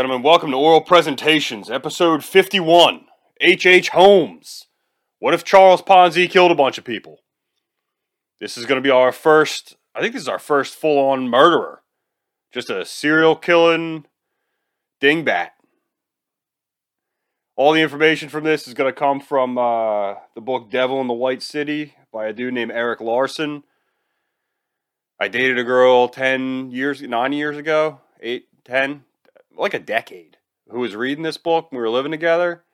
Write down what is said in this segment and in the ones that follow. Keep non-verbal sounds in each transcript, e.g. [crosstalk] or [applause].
gentlemen. Welcome to Oral Presentations, episode 51. H.H. H. Holmes. What if Charles Ponzi killed a bunch of people? This is going to be our first, I think this is our first full on murderer. Just a serial killing dingbat. All the information from this is going to come from uh, the book Devil in the White City by a dude named Erik Larson. I dated a girl 10 years, 9 years ago, 8, 10, like a decade, who was reading this book. We were living together.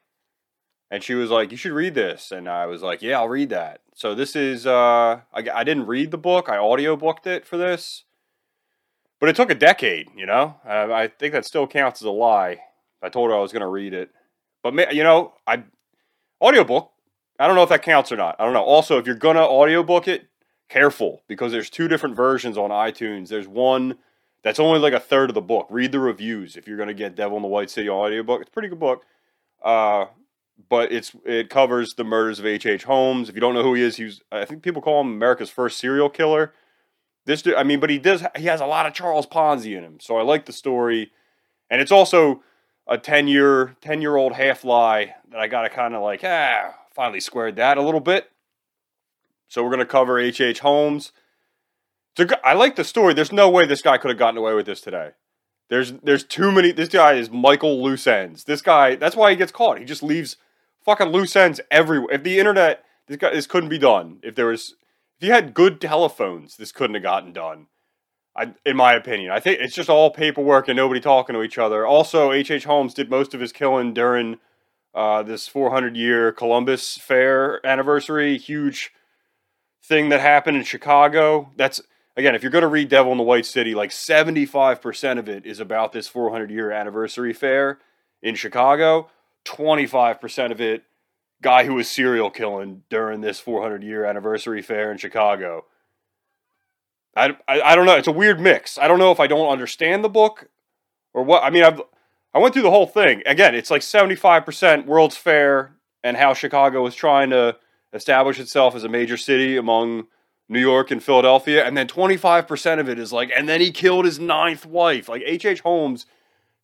And she was like, You should read this. And I was like, Yeah, I'll read that. So this is, uh, I, I didn't read the book, I audio booked it for this. But it took a decade, you know? Uh, I think that still counts as a lie. I told her I was going to read it. But, you know, I, audiobook, I don't know if that counts or not. I don't know. Also, if you're going to audiobook it, careful because there's two different versions on iTunes. There's one that's only like a third of the book. Read the reviews if you're going to get Devil in the White City audiobook. It's a pretty good book. Uh, but it's it covers the murders of H.H. H. Holmes. If you don't know who he is, he's I think people call him America's first serial killer. This dude, I mean, but he does he has a lot of Charles Ponzi in him. So I like the story. And it's also a 10 year 10 year old half lie that I got to kind of like, ah, finally squared that a little bit. So we're going to cover H.H. H. Holmes. I like the story. There's no way this guy could have gotten away with this today. There's there's too many. This guy is Michael loose ends. This guy. That's why he gets caught. He just leaves fucking loose ends everywhere. If the internet, this guy, this couldn't be done. If there was, if you had good telephones, this couldn't have gotten done. I, in my opinion, I think it's just all paperwork and nobody talking to each other. Also, H.H. H. Holmes did most of his killing during uh, this 400 year Columbus Fair anniversary. Huge thing that happened in Chicago. That's again, if you're going to read Devil in the White City, like 75% of it is about this 400 year anniversary fair in Chicago. 25% of it, guy who was serial killing during this 400 year anniversary fair in Chicago. I, I, I don't know. It's a weird mix. I don't know if I don't understand the book or what. I mean, I've, I went through the whole thing. Again, it's like 75% World's Fair and how Chicago was trying to establish itself as a major city among New York and Philadelphia, and then 25% of it is like, and then he killed his ninth wife. Like H.H. Holmes,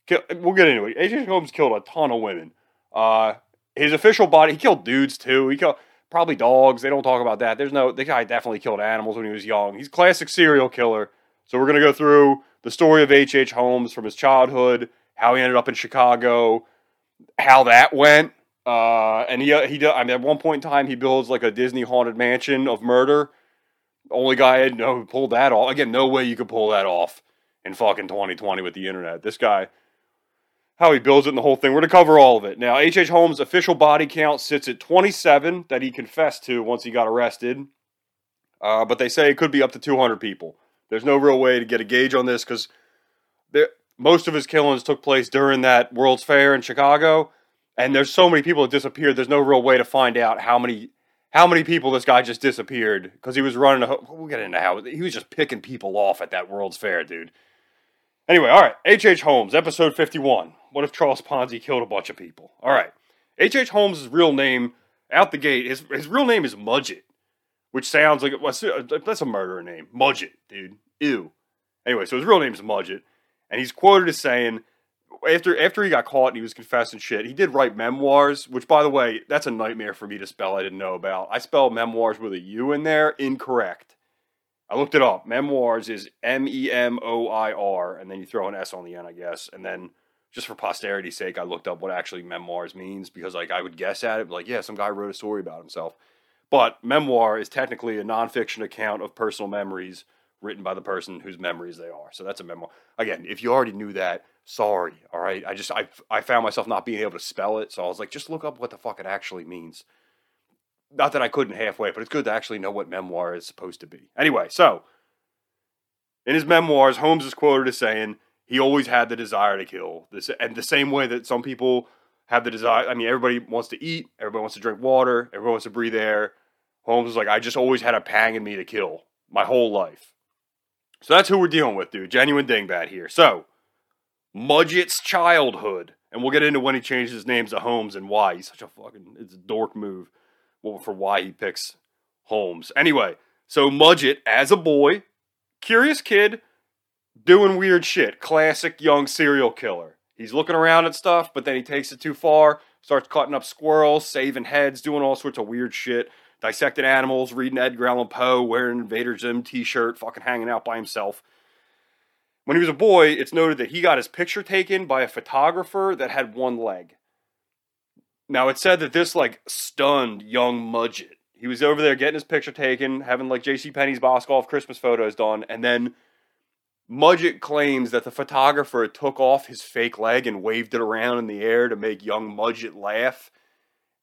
we'll get into it. H.H. Holmes killed a ton of women. Uh, his official body, he killed dudes too. He killed probably dogs. They don't talk about that. There's no, the guy definitely killed animals when he was young. He's classic serial killer. So we're going to go through the story of H.H. Holmes from his childhood, how he ended up in Chicago, how that went. Uh, and he, he, I mean, at one point in time, he builds like a Disney haunted mansion of murder only guy I know who pulled that off. Again, no way you could pull that off in fucking 2020 with the internet. This guy, how he builds it and the whole thing. We're going to cover all of it. Now, H.H. Holmes' official body count sits at 27 that he confessed to once he got arrested. Uh, but they say it could be up to 200 people. There's no real way to get a gauge on this because most of his killings took place during that World's Fair in Chicago. And there's so many people that disappeared. There's no real way to find out how many how many people this guy just disappeared because he was running a. We'll get into how he was just picking people off at that World's Fair, dude. Anyway, all right. H.H. H. Holmes, episode 51. What if Charles Ponzi killed a bunch of people? All right. H.H. H. Holmes' real name, out the gate, his, his real name is Mudgett, which sounds like uh, that's a murderer name. Mudgett, dude. Ew. Anyway, so his real name is Mudgett, and he's quoted as saying, after after he got caught and he was confessing shit, he did write memoirs, which by the way, that's a nightmare for me to spell. I didn't know about. I spell memoirs with a U in there, incorrect. I looked it up. Memoirs is M E M O I R, and then you throw an S on the end, I guess. And then just for posterity's sake, I looked up what actually memoirs means because like I would guess at it, like yeah, some guy wrote a story about himself. But memoir is technically a nonfiction account of personal memories written by the person whose memories they are. So that's a memoir. Again, if you already knew that, sorry. All right. I just I I found myself not being able to spell it, so I was like, just look up what the fuck it actually means. Not that I couldn't halfway, but it's good to actually know what memoir is supposed to be. Anyway, so in his memoirs, Holmes is quoted as saying he always had the desire to kill. This and the same way that some people have the desire. I mean, everybody wants to eat, everybody wants to drink water, everybody wants to breathe air. Holmes was like, I just always had a pang in me to kill my whole life. So that's who we're dealing with, dude. Genuine dingbat here. So Mudgett's childhood. And we'll get into when he changed his names to Holmes and why. He's such a fucking it's a dork move. For why he picks Holmes. Anyway, so Mudgett, as a boy, curious kid, doing weird shit. Classic young serial killer. He's looking around at stuff, but then he takes it too far, starts cutting up squirrels, saving heads, doing all sorts of weird shit, dissecting animals, reading Edgar Allan Poe, wearing Invader Zim t shirt, fucking hanging out by himself. When he was a boy, it's noted that he got his picture taken by a photographer that had one leg. Now, it said that this, like, stunned young Mudgett. He was over there getting his picture taken, having, like, J.C. Penney's Boscov Christmas photos done, and then Mudgett claims that the photographer took off his fake leg and waved it around in the air to make young Mudgett laugh.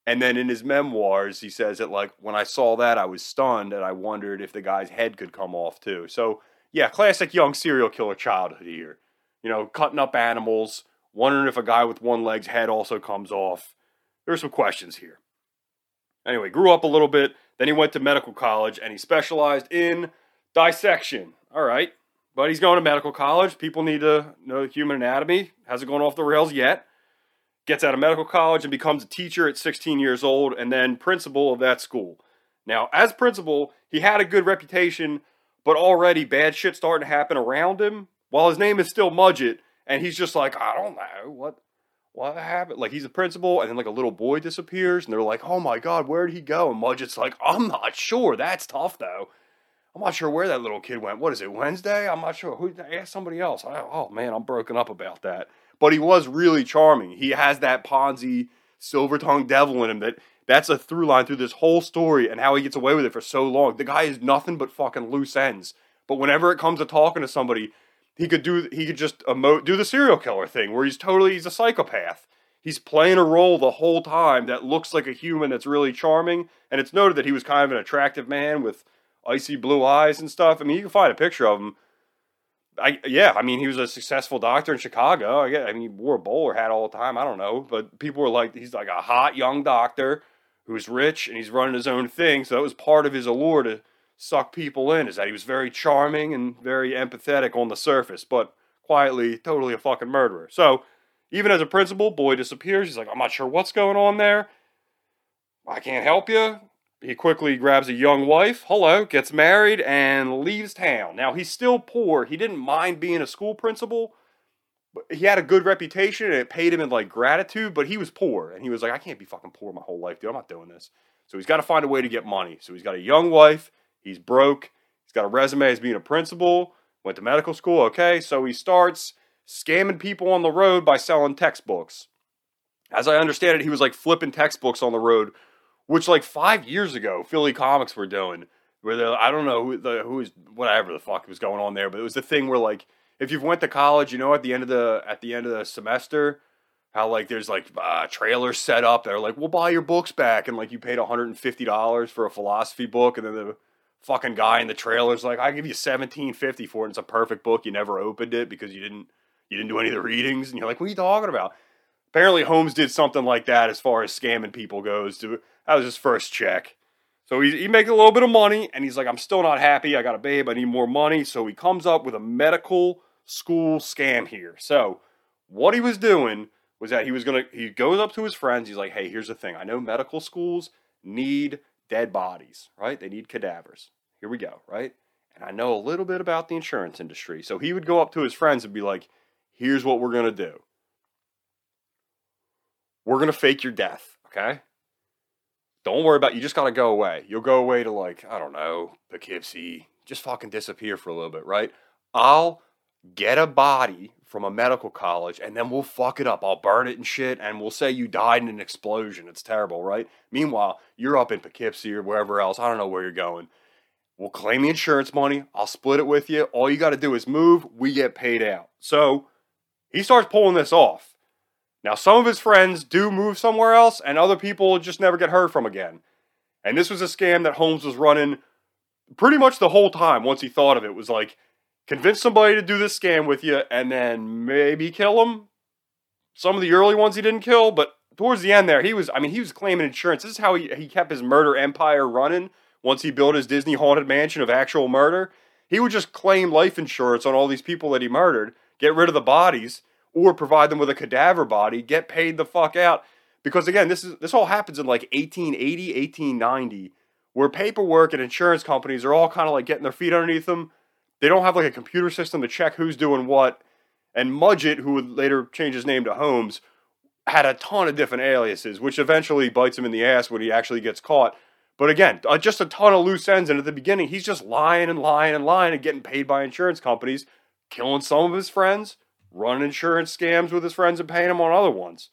And then in his memoirs, he says that, like, when I saw that, I was stunned and I wondered if the guy's head could come off too. So yeah, classic young serial killer childhood here. You know, cutting up animals, wondering if a guy with one leg's head also comes off. There's some questions here. Anyway, grew up a little bit, then he went to medical college and he specialized in dissection. All right, but he's going to medical college. People need to know human anatomy. Hasn't gone off the rails yet. Gets out of medical college and becomes a teacher at 16 years old and then principal of that school. Now, as principal, he had a good reputation but already bad shit starting to happen around him while his name is still Mudgett, and he's just like, I don't know what what happened. Like he's a principal, and then like a little boy disappears, and they're like, Oh my god, where did he go? And Mudgett's like, I'm not sure. That's tough though. I'm not sure where that little kid went. What is it, Wednesday? I'm not sure. Who ask somebody else. I, oh man, I'm broken up about that. But he was really charming. He has that Ponzi silver tongued devil in him that that's a through line through this whole story and how he gets away with it for so long. The guy is nothing but fucking loose ends. But whenever it comes to talking to somebody, he could do he could just emote do the serial killer thing where he's totally he's a psychopath. He's playing a role the whole time that looks like a human that's really charming. And it's noted that he was kind of an attractive man with icy blue eyes and stuff. I mean, you can find a picture of him. I yeah, I mean, he was a successful doctor in Chicago. I, I mean, he wore a bowler hat all the time. I don't know, but people were like, he's like a hot young doctor who's rich and he's running his own thing. So that was part of his allure to suck people in, is that he was very charming and very empathetic on the surface, but quietly totally a fucking murderer. So even as a principal, boy disappears. He's like, I'm not sure what's going on there. I can't help you. He quickly grabs a young wife, hello, gets married, and leaves town. Now, he's still poor. He didn't mind being a school principal, But he had a good reputation and it paid him in like gratitude, but he was poor and he was like, I can't be fucking poor my whole life, dude. I'm not doing this. So he's got to find a way to get money. So he's got a young wife. He's broke. He's got a resume as being a principal. Went to medical school. Okay, so he starts scamming people on the road by selling textbooks. As I understand it, he was like flipping textbooks on the road, which like five years ago, Philly Comics were doing. Where they, I don't know who the who is whatever the fuck was going on there, but it was the thing where like if you've went to college, you know at the end of the at the end of the semester, how like there's like uh, trailers set up that are like we'll buy your books back, and like you paid 150 dollars for a philosophy book, and then the fucking guy in the trailer's like I give you 1750 for it. And it's a perfect book. You never opened it because you didn't you didn't do any of the readings, and you're like, what are you talking about? Apparently, Holmes did something like that as far as scamming people goes. To that was his first check. So he, he makes a little bit of money, and he's like, I'm still not happy. I got a babe. I need more money. So he comes up with a medical school scam here. So what he was doing was that he was gonna he goes up to his friends. He's like, "Hey, here's the thing. I know medical schools need dead bodies, right? They need cadavers. Here we go, right? And I know a little bit about the insurance industry. So he would go up to his friends and be like, "Here's what we're gonna do. We're gonna fake your death, okay? Don't worry about. it. You just gotta go away. You'll go away to like I don't know Poughkeepsie. Just fucking disappear for a little bit, right? I'll get a body from a medical college and then we'll fuck it up. I'll burn it and shit and we'll say you died in an explosion. It's terrible, right? Meanwhile, you're up in Poughkeepsie or wherever else. I don't know where you're going. We'll claim the insurance money. I'll split it with you. All you got to do is move. We get paid out. So he starts pulling this off. Now, some of his friends do move somewhere else and other people just never get heard from again. And this was a scam that Holmes was running pretty much the whole time once he thought of it. Was like, convince somebody to do this scam with you, and then maybe kill them. Some of the early ones he didn't kill, but towards the end there, he was, I mean, he was claiming insurance. This is how he, he kept his murder empire running once he built his Disney haunted mansion of actual murder. He would just claim life insurance on all these people that he murdered, get rid of the bodies, or provide them with a cadaver body, get paid the fuck out. Because again, this is this all happens in like 1880, 1890, where paperwork and insurance companies are all kind of like getting their feet underneath them they don't have like a computer system to check who's doing what. And Mudgett, who would later change his name to Holmes, had a ton of different aliases, which eventually bites him in the ass when he actually gets caught. But again, uh, just a ton of loose ends. And at the beginning, he's just lying and lying and lying and getting paid by insurance companies, killing some of his friends, running insurance scams with his friends, and paying them on other ones.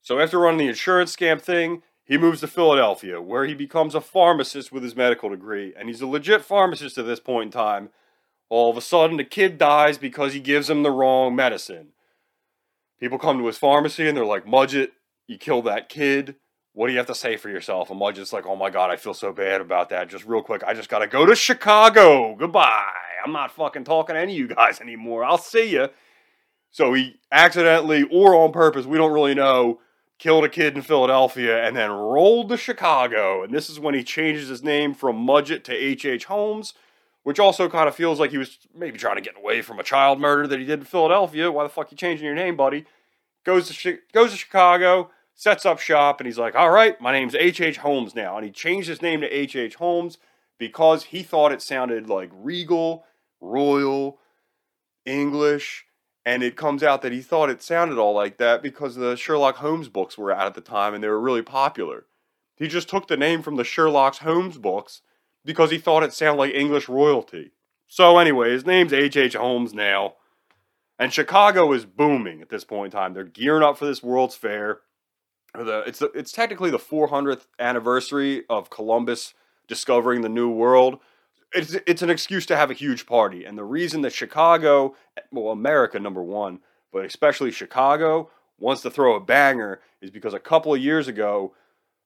So after running the insurance scam thing, he moves to Philadelphia, where he becomes a pharmacist with his medical degree. And he's a legit pharmacist at this point in time. All of a sudden, the kid dies because he gives him the wrong medicine. People come to his pharmacy and they're like, Mudgett, you killed that kid. What do you have to say for yourself? And Mudgett's like, oh my god, I feel so bad about that. Just real quick, I just gotta go to Chicago. Goodbye. I'm not fucking talking to any of you guys [laughs] anymore. I'll see you. So he accidentally or on purpose, we don't really know, killed a kid in Philadelphia, and then rolled to Chicago. And this is when he changes his name from Mudgett to H.H. H. Holmes, which also kind of feels like he was maybe trying to get away from a child murder that he did in Philadelphia. Why the fuck you changing your name, buddy? Goes to goes to Chicago, sets up shop, and he's like, "All right, my name's H.H. H. Holmes now." And he changed his name to H.H. H. Holmes because he thought it sounded like regal, royal, English and it comes out that he thought it sounded all like that because the Sherlock Holmes books were out at the time and they were really popular. He just took the name from the Sherlock Holmes books because he thought it sounded like English royalty. So anyway, his name's H.H. H. Holmes now. And Chicago is booming at this point in time. They're gearing up for this World's Fair. The, it's, the, it's technically the 400th anniversary of Columbus discovering the New World it's it's an excuse to have a huge party. And the reason that Chicago, well, America number one, but especially Chicago wants to throw a banger is because a couple of years ago,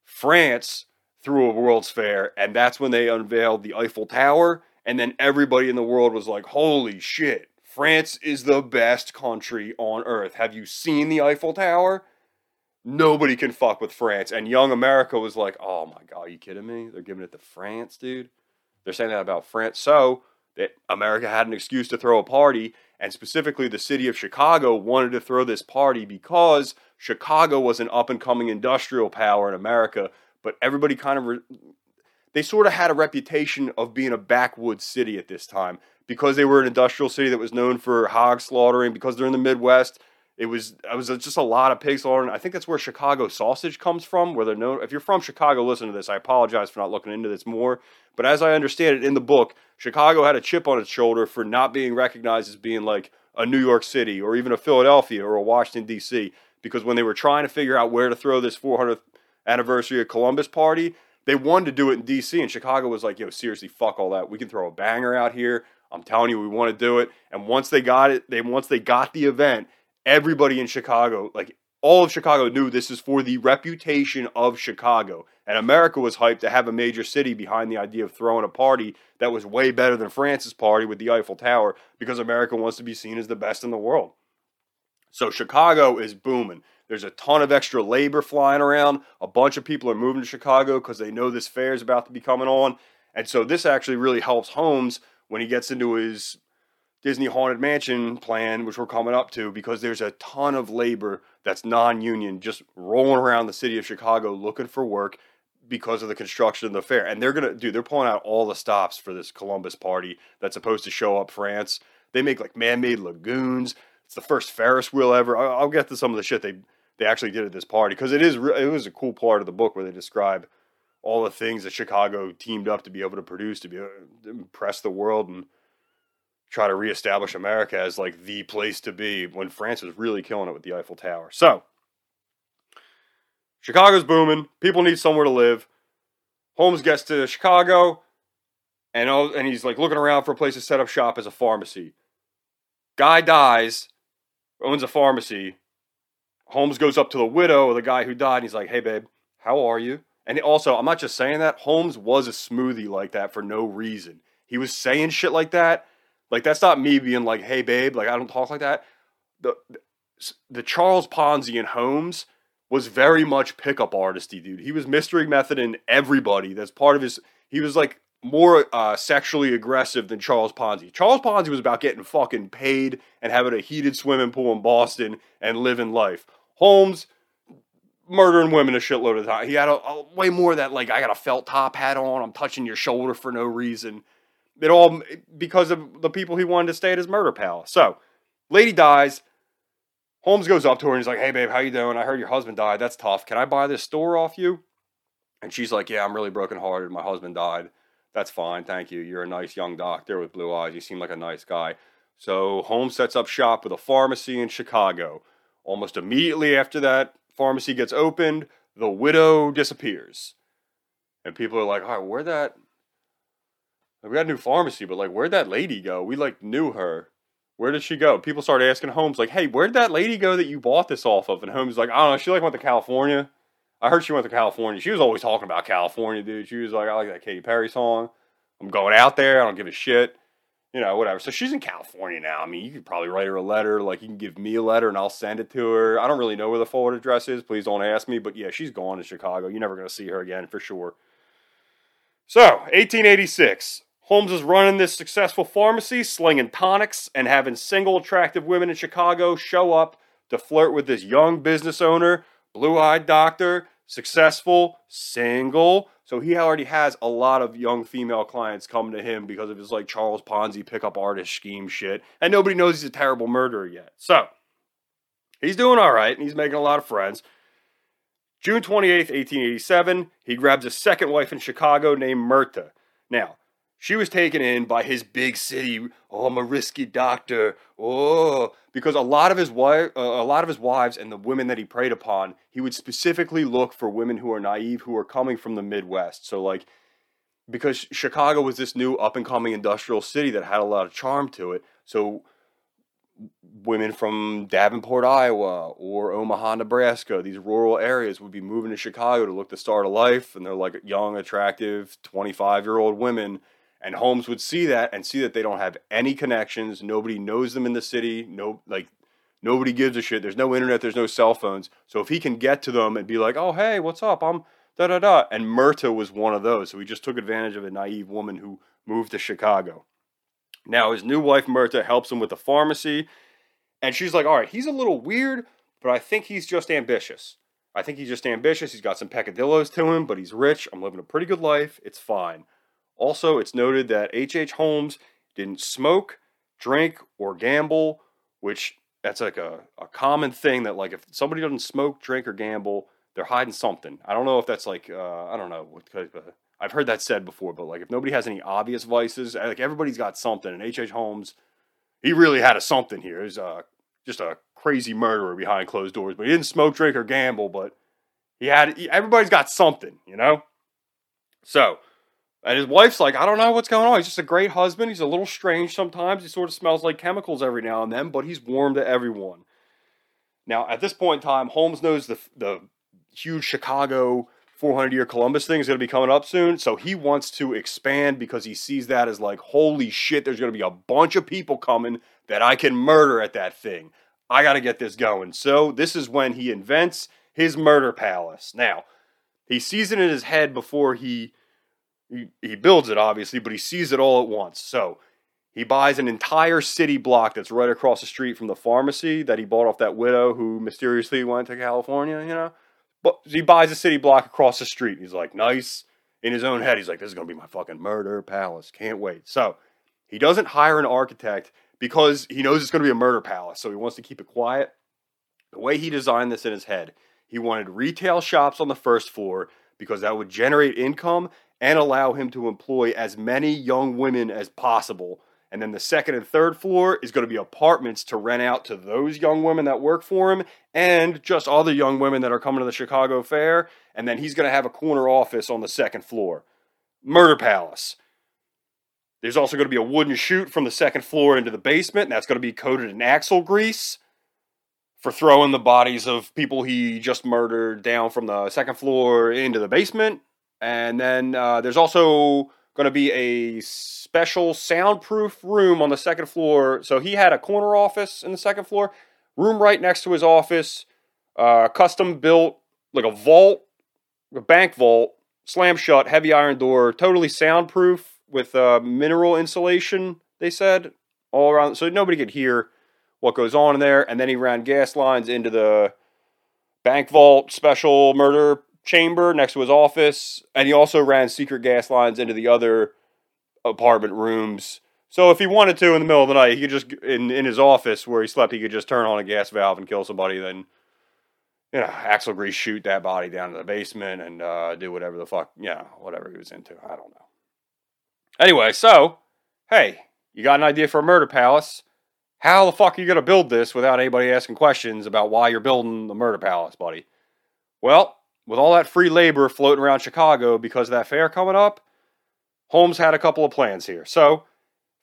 France threw a World's Fair, and that's when they unveiled the Eiffel Tower. And then everybody in the world was like, "Holy shit! France is the best country on earth. Have you seen the Eiffel Tower?" Nobody can fuck with France. And young America was like, "Oh my god, you kidding me? They're giving it to France, dude." They're saying that about France. So that America had an excuse to throw a party, and specifically the city of Chicago wanted to throw this party because Chicago was an up and coming industrial power in America, but everybody kind of re- they sort of had a reputation of being a backwoods city at this time because they were an industrial city that was known for hog slaughtering because they're in the Midwest it was it was just a lot of pig slaughtering. I think that's where Chicago sausage comes from. Where they're known. If you're from Chicago, listen to this. I apologize for not looking into this more. But as I understand it in the book, Chicago had a chip on its shoulder for not being recognized as being like a New York City or even a Philadelphia or a Washington D.C. Because when they were trying to figure out where to throw this 400th anniversary of Columbus party, they wanted to do it in D.C. and Chicago was like, "Yo, seriously, fuck all that. We can throw a banger out here. I'm telling you, we want to do it." And once they got it, they once they got the event everybody in Chicago, like all of Chicago knew this is for the reputation of Chicago. And America was hyped to have a major city behind the idea of throwing a party that was way better than France's party with the Eiffel Tower because America wants to be seen as the best in the world. So Chicago is booming. There's a ton of extra labor flying around. A bunch of people are moving to Chicago because they know this fair is about to be coming on. And so this actually really helps Holmes when he gets into his Disney Haunted Mansion plan, which we're coming up to, because there's a ton of labor that's non union just rolling around the city of Chicago looking for work because of the construction of the fair. And they're going to, do. they're pulling out all the stops for this Columbus party that's supposed to show up France. They make like man made lagoons. It's the first Ferris wheel ever. I'll, get to some of the shit they, they actually did at this party because it is, it was a cool part of the book where they describe all the things that Chicago teamed up to be able to produce to be to impress the world and try to reestablish America as like the place to be when France was really killing it with the Eiffel Tower. So, Chicago's booming. People need somewhere to live. Holmes gets to Chicago, and and he's like looking around for a place to set up shop as a pharmacy. Guy dies, owns a pharmacy. Holmes goes up to the widow of the guy who died, and he's like, "Hey, babe, how are you?" And also, I'm not just saying that. Holmes was a smoothie like that for no reason. He was saying shit like that like that's not me being like, "Hey, babe," like I don't talk like that. The the Charles Ponzi and Holmes was very much pickup artisty, dude. He was mystery method in everybody. That's part of his. He was like more uh, sexually aggressive than Charles Ponzi. Charles Ponzi was about getting fucking paid and having a heated swimming pool in Boston and living life. Holmes murdering women a shitload of time. He had a, a, way more of that like I got a felt top hat on. I'm touching your shoulder for no reason. It all because of the people he wanted to stay at his murder palace. So, lady dies. Holmes goes up to her and he's like, "Hey, babe, how you doing? I heard your husband died. That's tough. Can I buy this store off you?" And she's like, "Yeah, I'm really brokenhearted. My husband died. That's fine, thank you. You're a nice young doctor with blue eyes. You seem like a nice guy." So Holmes sets up shop with a pharmacy in Chicago. Almost immediately after that pharmacy gets opened, the widow disappears. And people are like, all right, where'd that we got a new pharmacy, but like where'd that lady go? We like knew her. Where did she go? People started asking Holmes, like, hey, where'd that lady go that you bought this off of? And Holmes like, I don't know, she like went to California. I heard she went to California. She was always talking about California, dude. She was like, I like that Katy Perry song. I'm going out there. I don't give a shit you know, whatever. So she's in California now. I mean, you could probably write her a letter. Like, you can give me a letter and I'll send it to her. I don't really know where the forward address is. Please don't ask me. But yeah, she's gone to Chicago. You're never going to see her again for sure. So, 1886. Holmes is running this successful pharmacy, slinging tonics, and having single attractive women in Chicago show up to flirt with this young business owner, blue eyed doctor, successful, single, so he already has a lot of young female clients coming to him because of his like Charles Ponzi pickup artist scheme shit. And nobody knows he's a terrible murderer yet. So he's doing all right and he's making a lot of friends. June 28th, 1887, he grabs a second wife in Chicago named Myrta. Now, she was taken in by his big city. Oh, I'm a risky doctor. Oh, because a lot of his wife, uh, a lot of his wives, and the women that he preyed upon, he would specifically look for women who are naive, who are coming from the Midwest. So, like, because Chicago was this new up and coming industrial city that had a lot of charm to it. So, women from Davenport, Iowa, or Omaha, Nebraska, these rural areas would be moving to Chicago to look to start a life, and they're like young, attractive, 25 year old women and Holmes would see that and see that they don't have any connections. Nobody knows them in the city. No, like nobody gives a shit. There's no internet. There's no cell phones. So if he can get to them and be like, "Oh, hey, what's up? I'm da da da," and Myrta was one of those. So he just took advantage of a naive woman who moved to Chicago. Now his new wife Myrta helps him with the pharmacy, and she's like, "All right, he's a little weird, but I think he's just ambitious." I think he's just ambitious. He's got some peccadillos to him, but he's rich. I'm living a pretty good life. It's fine. Also, it's noted that H.H. H. Holmes didn't smoke, drink, or gamble, which that's like a, a common thing that like if somebody doesn't smoke, drink, or gamble, they're hiding something. I don't know if that's like uh, I don't know. I've heard that said before, but like if nobody has any obvious vices, like everybody's got something. And H.H. H. Holmes, he really had a something here. He's uh, just a crazy murderer behind closed doors, but he didn't smoke, drink, or gamble. But he had he, everybody's got something, you know. So and his wife's like, I don't know what's going on. He's just a great husband. He's a little strange sometimes. He sort of smells like chemicals every now and then, but he's warm to everyone. Now, at this point in time, Holmes knows the, the huge Chicago 400 year Columbus thing is going to be coming up soon. So he wants to expand because he sees that as like, holy shit, there's going to be a bunch of people coming that I can murder at that thing. I got to get this going. So this is when he invents his murder palace. Now, he sees it in his head before he he, builds it obviously, but he sees it all at once. So he buys an entire city block that's right across the street from the pharmacy that he bought off that widow who mysteriously went to California, you know. But he buys a city block across the street. He's like, nice. In his own head, he's like, this is going to be my fucking murder palace. Can't wait. So he doesn't hire an architect because he knows it's going to be a murder palace. So he wants to keep it quiet. The way he designed this in his head, he wanted retail shops on the first floor because that would generate income and allow him to employ as many young women as possible. And then the second and third floor is going to be apartments to rent out to those young women that work for him and just other young women that are coming to the Chicago Fair. And then he's going to have a corner office on the second floor. Murder Palace. There's also going to be a wooden chute from the second floor into the basement, and that's going to be coated in axle grease for throwing the bodies of people he just murdered down from the second floor into the basement. And then uh, there's also going to be a special soundproof room on the second floor. So he had a corner office in the second floor, room right next to his office, uh, custom built, like a vault, a bank vault, slam shut, heavy iron door, totally soundproof with uh, mineral insulation, they said, all around. So nobody could hear what goes on in there. And then he ran gas lines into the bank vault special murder chamber next to his office, and he also ran secret gas lines into the other apartment rooms. So if he wanted to in the middle of the night, he could just in in his office where he slept, he could just turn on a gas valve and kill somebody. Then, you know, Axle Grease shoot that body down in the basement and uh, do whatever the fuck, you know, whatever he was into. I don't know. Anyway, so hey, you got an idea for a murder palace? How the fuck are you gonna build this without anybody asking questions about why you're building the murder palace, buddy? Well, with all that free labor floating around Chicago because of that fair coming up, Holmes had a couple of plans here. So,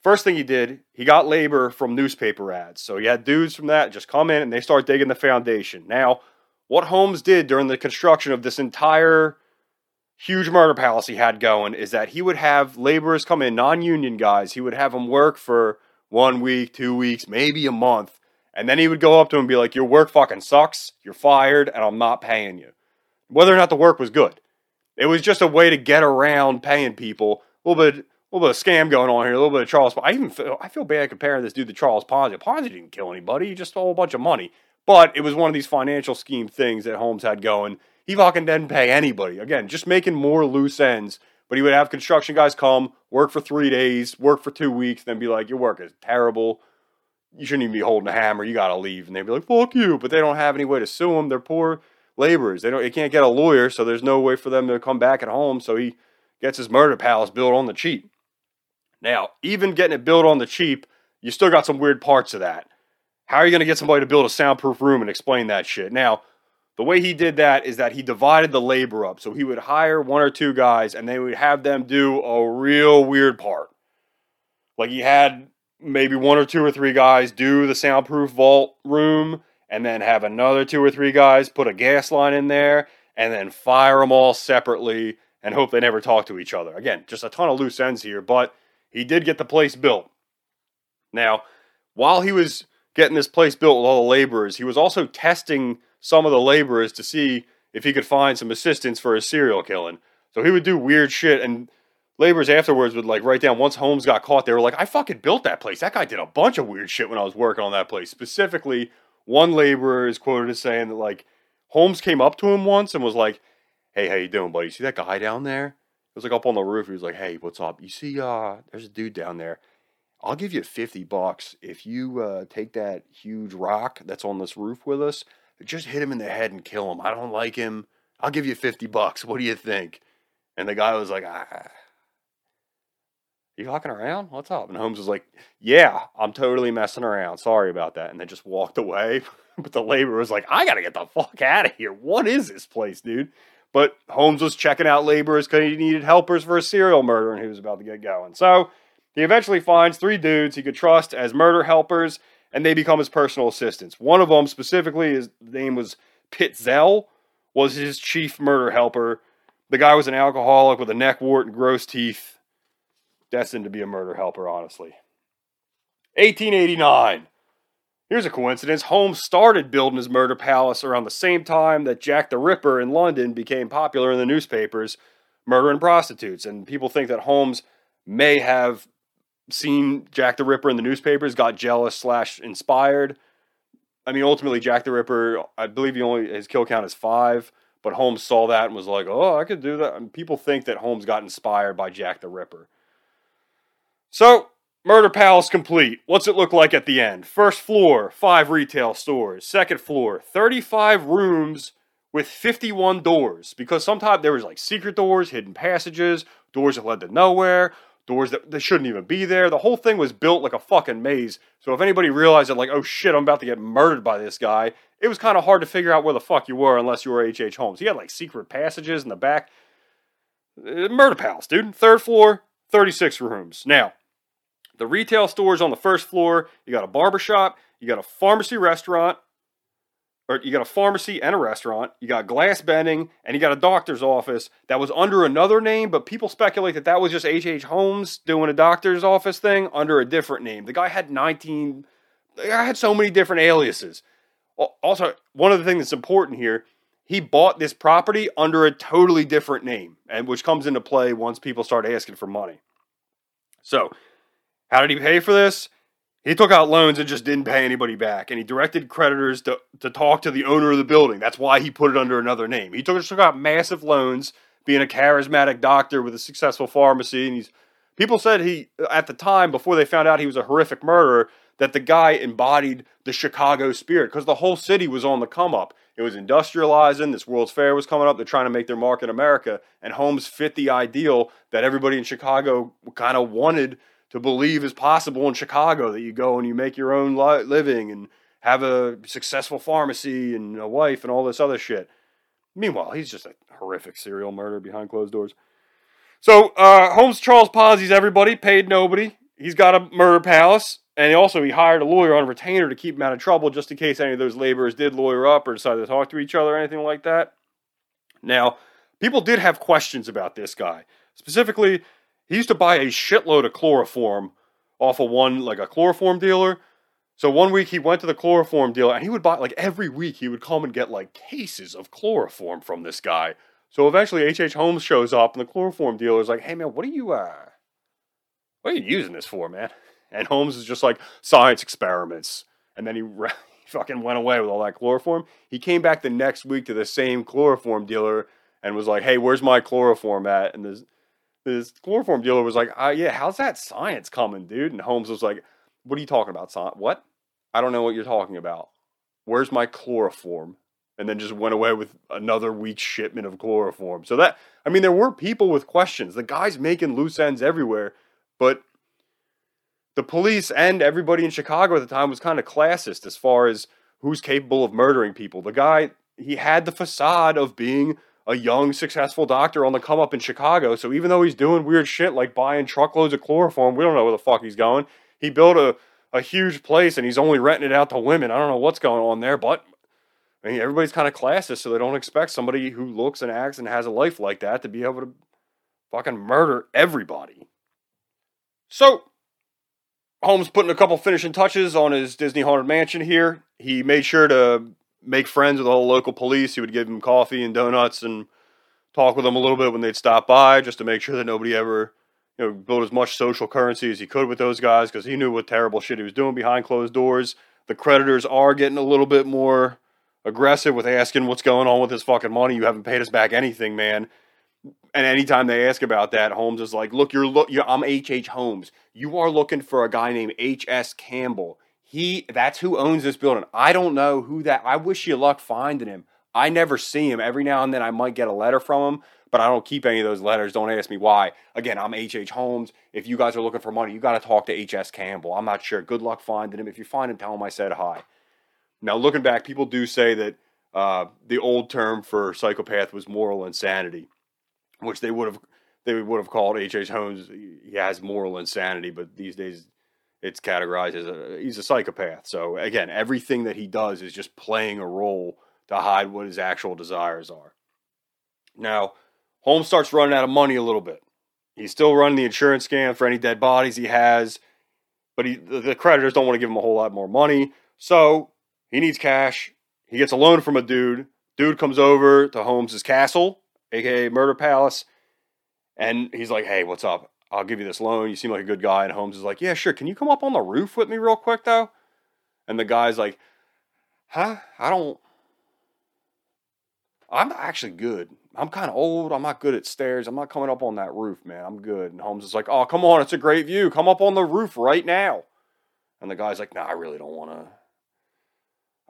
first thing he did, he got labor from newspaper ads. So he had dudes from that just come in and they start digging the foundation. Now, what Holmes did during the construction of this entire huge murder palace he had going is that he would have laborers come in, non union guys. He would have them work for one week, two weeks, maybe a month. And then he would go up to him and be like, Your work fucking sucks. You're fired, and I'm not paying you. Whether or not the work was good. It was just a way to get around paying people. A little bit, a little bit of scam going on here. A little bit of Charles. I even feel, I feel bad comparing this dude to Charles Ponzi. Ponzi didn't kill anybody. He just stole a bunch of money. But it was one of these financial scheme things that Holmes had going. He fucking didn't pay anybody. Again, just making more loose ends. But he would have construction guys come, work for three days, work for two weeks, then be like, Your work is terrible. You shouldn't even be holding a hammer. You got to leave. And they'd be like, Fuck you. But they don't have any way to sue them. They're poor laborers. They don't. They can't get a lawyer, so there's no way for them to come back at home. So he gets his murder palace built on the cheap. Now, even getting it built on the cheap, you still got some weird parts of that. How are you going to get somebody to build a soundproof room and explain that shit? Now, the way he did that is that he divided the labor up. So he would hire one or two guys and they would have them do a real weird part. Like he had maybe one or two or three guys do the soundproof vault room and then have another two or three guys put a gas line in there and then fire them all separately and hope they never talk to each other. Again, just a ton of loose ends here, but he did get the place built. Now, while he was getting this place built with all the laborers, he was also testing some of the laborers to see if he could find some assistance for his serial killing. So he would do weird shit, and laborers afterwards would like write down. Once Holmes got caught, they were like, "I fucking built that place. That guy did a bunch of weird shit when I was working on that place." Specifically, one laborer is quoted as saying that like Holmes came up to him once and was like, "Hey, how you doing, buddy? See that guy down there?" It was like up on the roof. He was like, "Hey, what's up? You see, uh, there's a dude down there. I'll give you fifty bucks if you uh, take that huge rock that's on this roof with us just hit him in the head and kill him. I don't like him. I'll give you 50 bucks. What do you think? And the guy was like, ah, you fucking around? What's up? And Holmes was like, yeah, I'm totally messing around. Sorry about that. And then just walked away. [laughs] but the laborer was like, I got to get the fuck out of here. What is this place, dude? But Holmes was checking out laborers because he needed helpers for a serial murder and he was about to get going. So he eventually finds three dudes he could trust as murder helpers and they become his personal assistants. One of them specifically, his name was Pitzel, was his chief murder helper. The guy was an alcoholic with a neck wart and gross teeth, destined to be a murder helper, honestly. 1889. Here's a coincidence. Holmes started building his murder palace around the same time that Jack the Ripper in London became popular in the newspapers, murdering prostitutes. And people think that Holmes may have seen Jack the Ripper in the newspapers, got jealous slash inspired. I mean, ultimately, Jack the Ripper, I believe he only his kill count is five, but Holmes saw that and was like, "Oh, I could do that." And people think that Holmes got inspired by Jack the Ripper. So, Murder Palace complete. What's it look like at the end? First floor, five retail stores. Second floor, 35 rooms with 51 doors because sometimes there was like secret doors, hidden passages, doors that led to nowhere, doors that they shouldn't even be there. The whole thing was built like a fucking maze. So if anybody realized that, like, oh shit, I'm about to get murdered by this guy, it was kind of hard to figure out where the fuck you were unless you were H.H. H. Holmes. He had like secret passages in the back. Uh, murder palace, dude. Third floor, 36 rooms. Now, the retail stores on the first floor, you got a barber shop, you got a pharmacy restaurant, or you got a pharmacy and a restaurant, you got glass bending, and you got a doctor's office that was under another name, but people speculate that that was just H.H. Holmes doing a doctor's office thing under a different name. The guy had 19, the guy had so many different aliases. Also, one of the things that's important here, he bought this property under a totally different name, and which comes into play once people start asking for money. So, how did he pay for this? He took out loans and just didn't pay anybody back. And he directed creditors to, to talk to the owner of the building. That's why he put it under another name. He took, took out massive loans, being a charismatic doctor with a successful pharmacy, and he's People said he, at the time, before they found out he was a horrific murderer, that the guy embodied the Chicago spirit because the whole city was on the come up. It was industrializing. This World's Fair was coming up. They're trying to make their mark in America. And Holmes fit the ideal that everybody in Chicago kind of wanted to believe is possible in Chicago that you go and you make your own living and have a successful pharmacy and a wife and all this other shit. Meanwhile, he's just a horrific serial murderer behind closed doors. So uh, Holmes Charles Ponzis everybody, paid nobody. He's got a murder palace, and also he hired a lawyer on a retainer to keep him out of trouble, just in case any of those laborers did lawyer up or decided to talk to each other or anything like that. Now, people did have questions about this guy. Specifically, he used to buy a shitload of chloroform off of one like a chloroform dealer. So one week he went to the chloroform dealer and he would buy like every week he would come and get like cases of chloroform from this guy. So eventually H.H. Holmes shows up and the chloroform dealer is like, "Hey man, what are you uh what are you using this for, man?" And Holmes is just like, "Science experiments." And then he, re- [laughs] fucking went away with all that chloroform. He came back the next week to the same chloroform dealer and was like, "Hey, where's my chloroform at?" And this this chloroform dealer was like, uh, "Yeah, how's that science coming, dude?" And Holmes was like, "What are you talking about, science? What? I don't know what you're talking about. Where's my chloroform?" and then just went away with another week's shipment of chloroform. So that I mean, there were people with questions. The guy's making loose ends everywhere, but the police and everybody in Chicago at the time was kind of classist as far as who's capable of murdering people. The guy he had the facade of being a young, successful doctor on the come up in Chicago. So even though he's doing weird shit like buying truckloads of chloroform, we don't know where the fuck he's going. He built a, a huge place and he's only renting it out to women. I don't know what's going on there, but I mean, everybody's kind of classist, so they don't expect somebody who looks and acts and has a life like that to be able to fucking murder everybody. So, Holmes putting a couple finishing touches on his Disney Haunted Mansion here. He made sure to make friends with the local police. He would give them coffee and donuts and talk with them a little bit when they'd stop by just to make sure that nobody ever, you know, built as much social currency as he could with those guys because he knew what terrible shit he was doing behind closed doors. The creditors are getting a little bit more aggressive with asking what's going on with his fucking money. You haven't paid us back anything, man. And anytime they ask about that, Holmes is like, "Look, you're look, I'm H. H. Holmes. You are looking for a guy named H. S. Campbell. He, that's who owns this building. I don't know who that. I wish you luck finding him. I never see him. Every now and then, I might get a letter from him, but I don't keep any of those letters. Don't ask me why. Again, I'm H.H. Holmes. If you guys are looking for money, you got to talk to H. S. Campbell. I'm not sure. Good luck finding him. If you find him, tell him I said hi." Now, looking back, people do say that uh, the old term for psychopath was moral insanity, which they would have they would have called H. H. Holmes. He has moral insanity, but these days it's categorized as a he's a psychopath. So again, everything that he does is just playing a role to hide what his actual desires are. Now, Holmes starts running out of money a little bit. He's still running the insurance scam for any dead bodies he has, but he, the creditors don't want to give him a whole lot more money. So he needs cash. He gets a loan from a dude. Dude comes over to Holmes's castle, aka Murder Palace, and he's like, "Hey, what's up? I'll give you this loan. You seem like a good guy." And Holmes is like, "Yeah, sure. Can you come up on the roof with me real quick, though?" And the guy's like, "Huh? I don't. I'm actually good. I'm kind of old. I'm not good at stairs. I'm not coming up on that roof, man. I'm good." And Holmes is like, "Oh, come on. It's a great view. Come up on the roof right now." And the guy's like, "Nah, I really don't want to."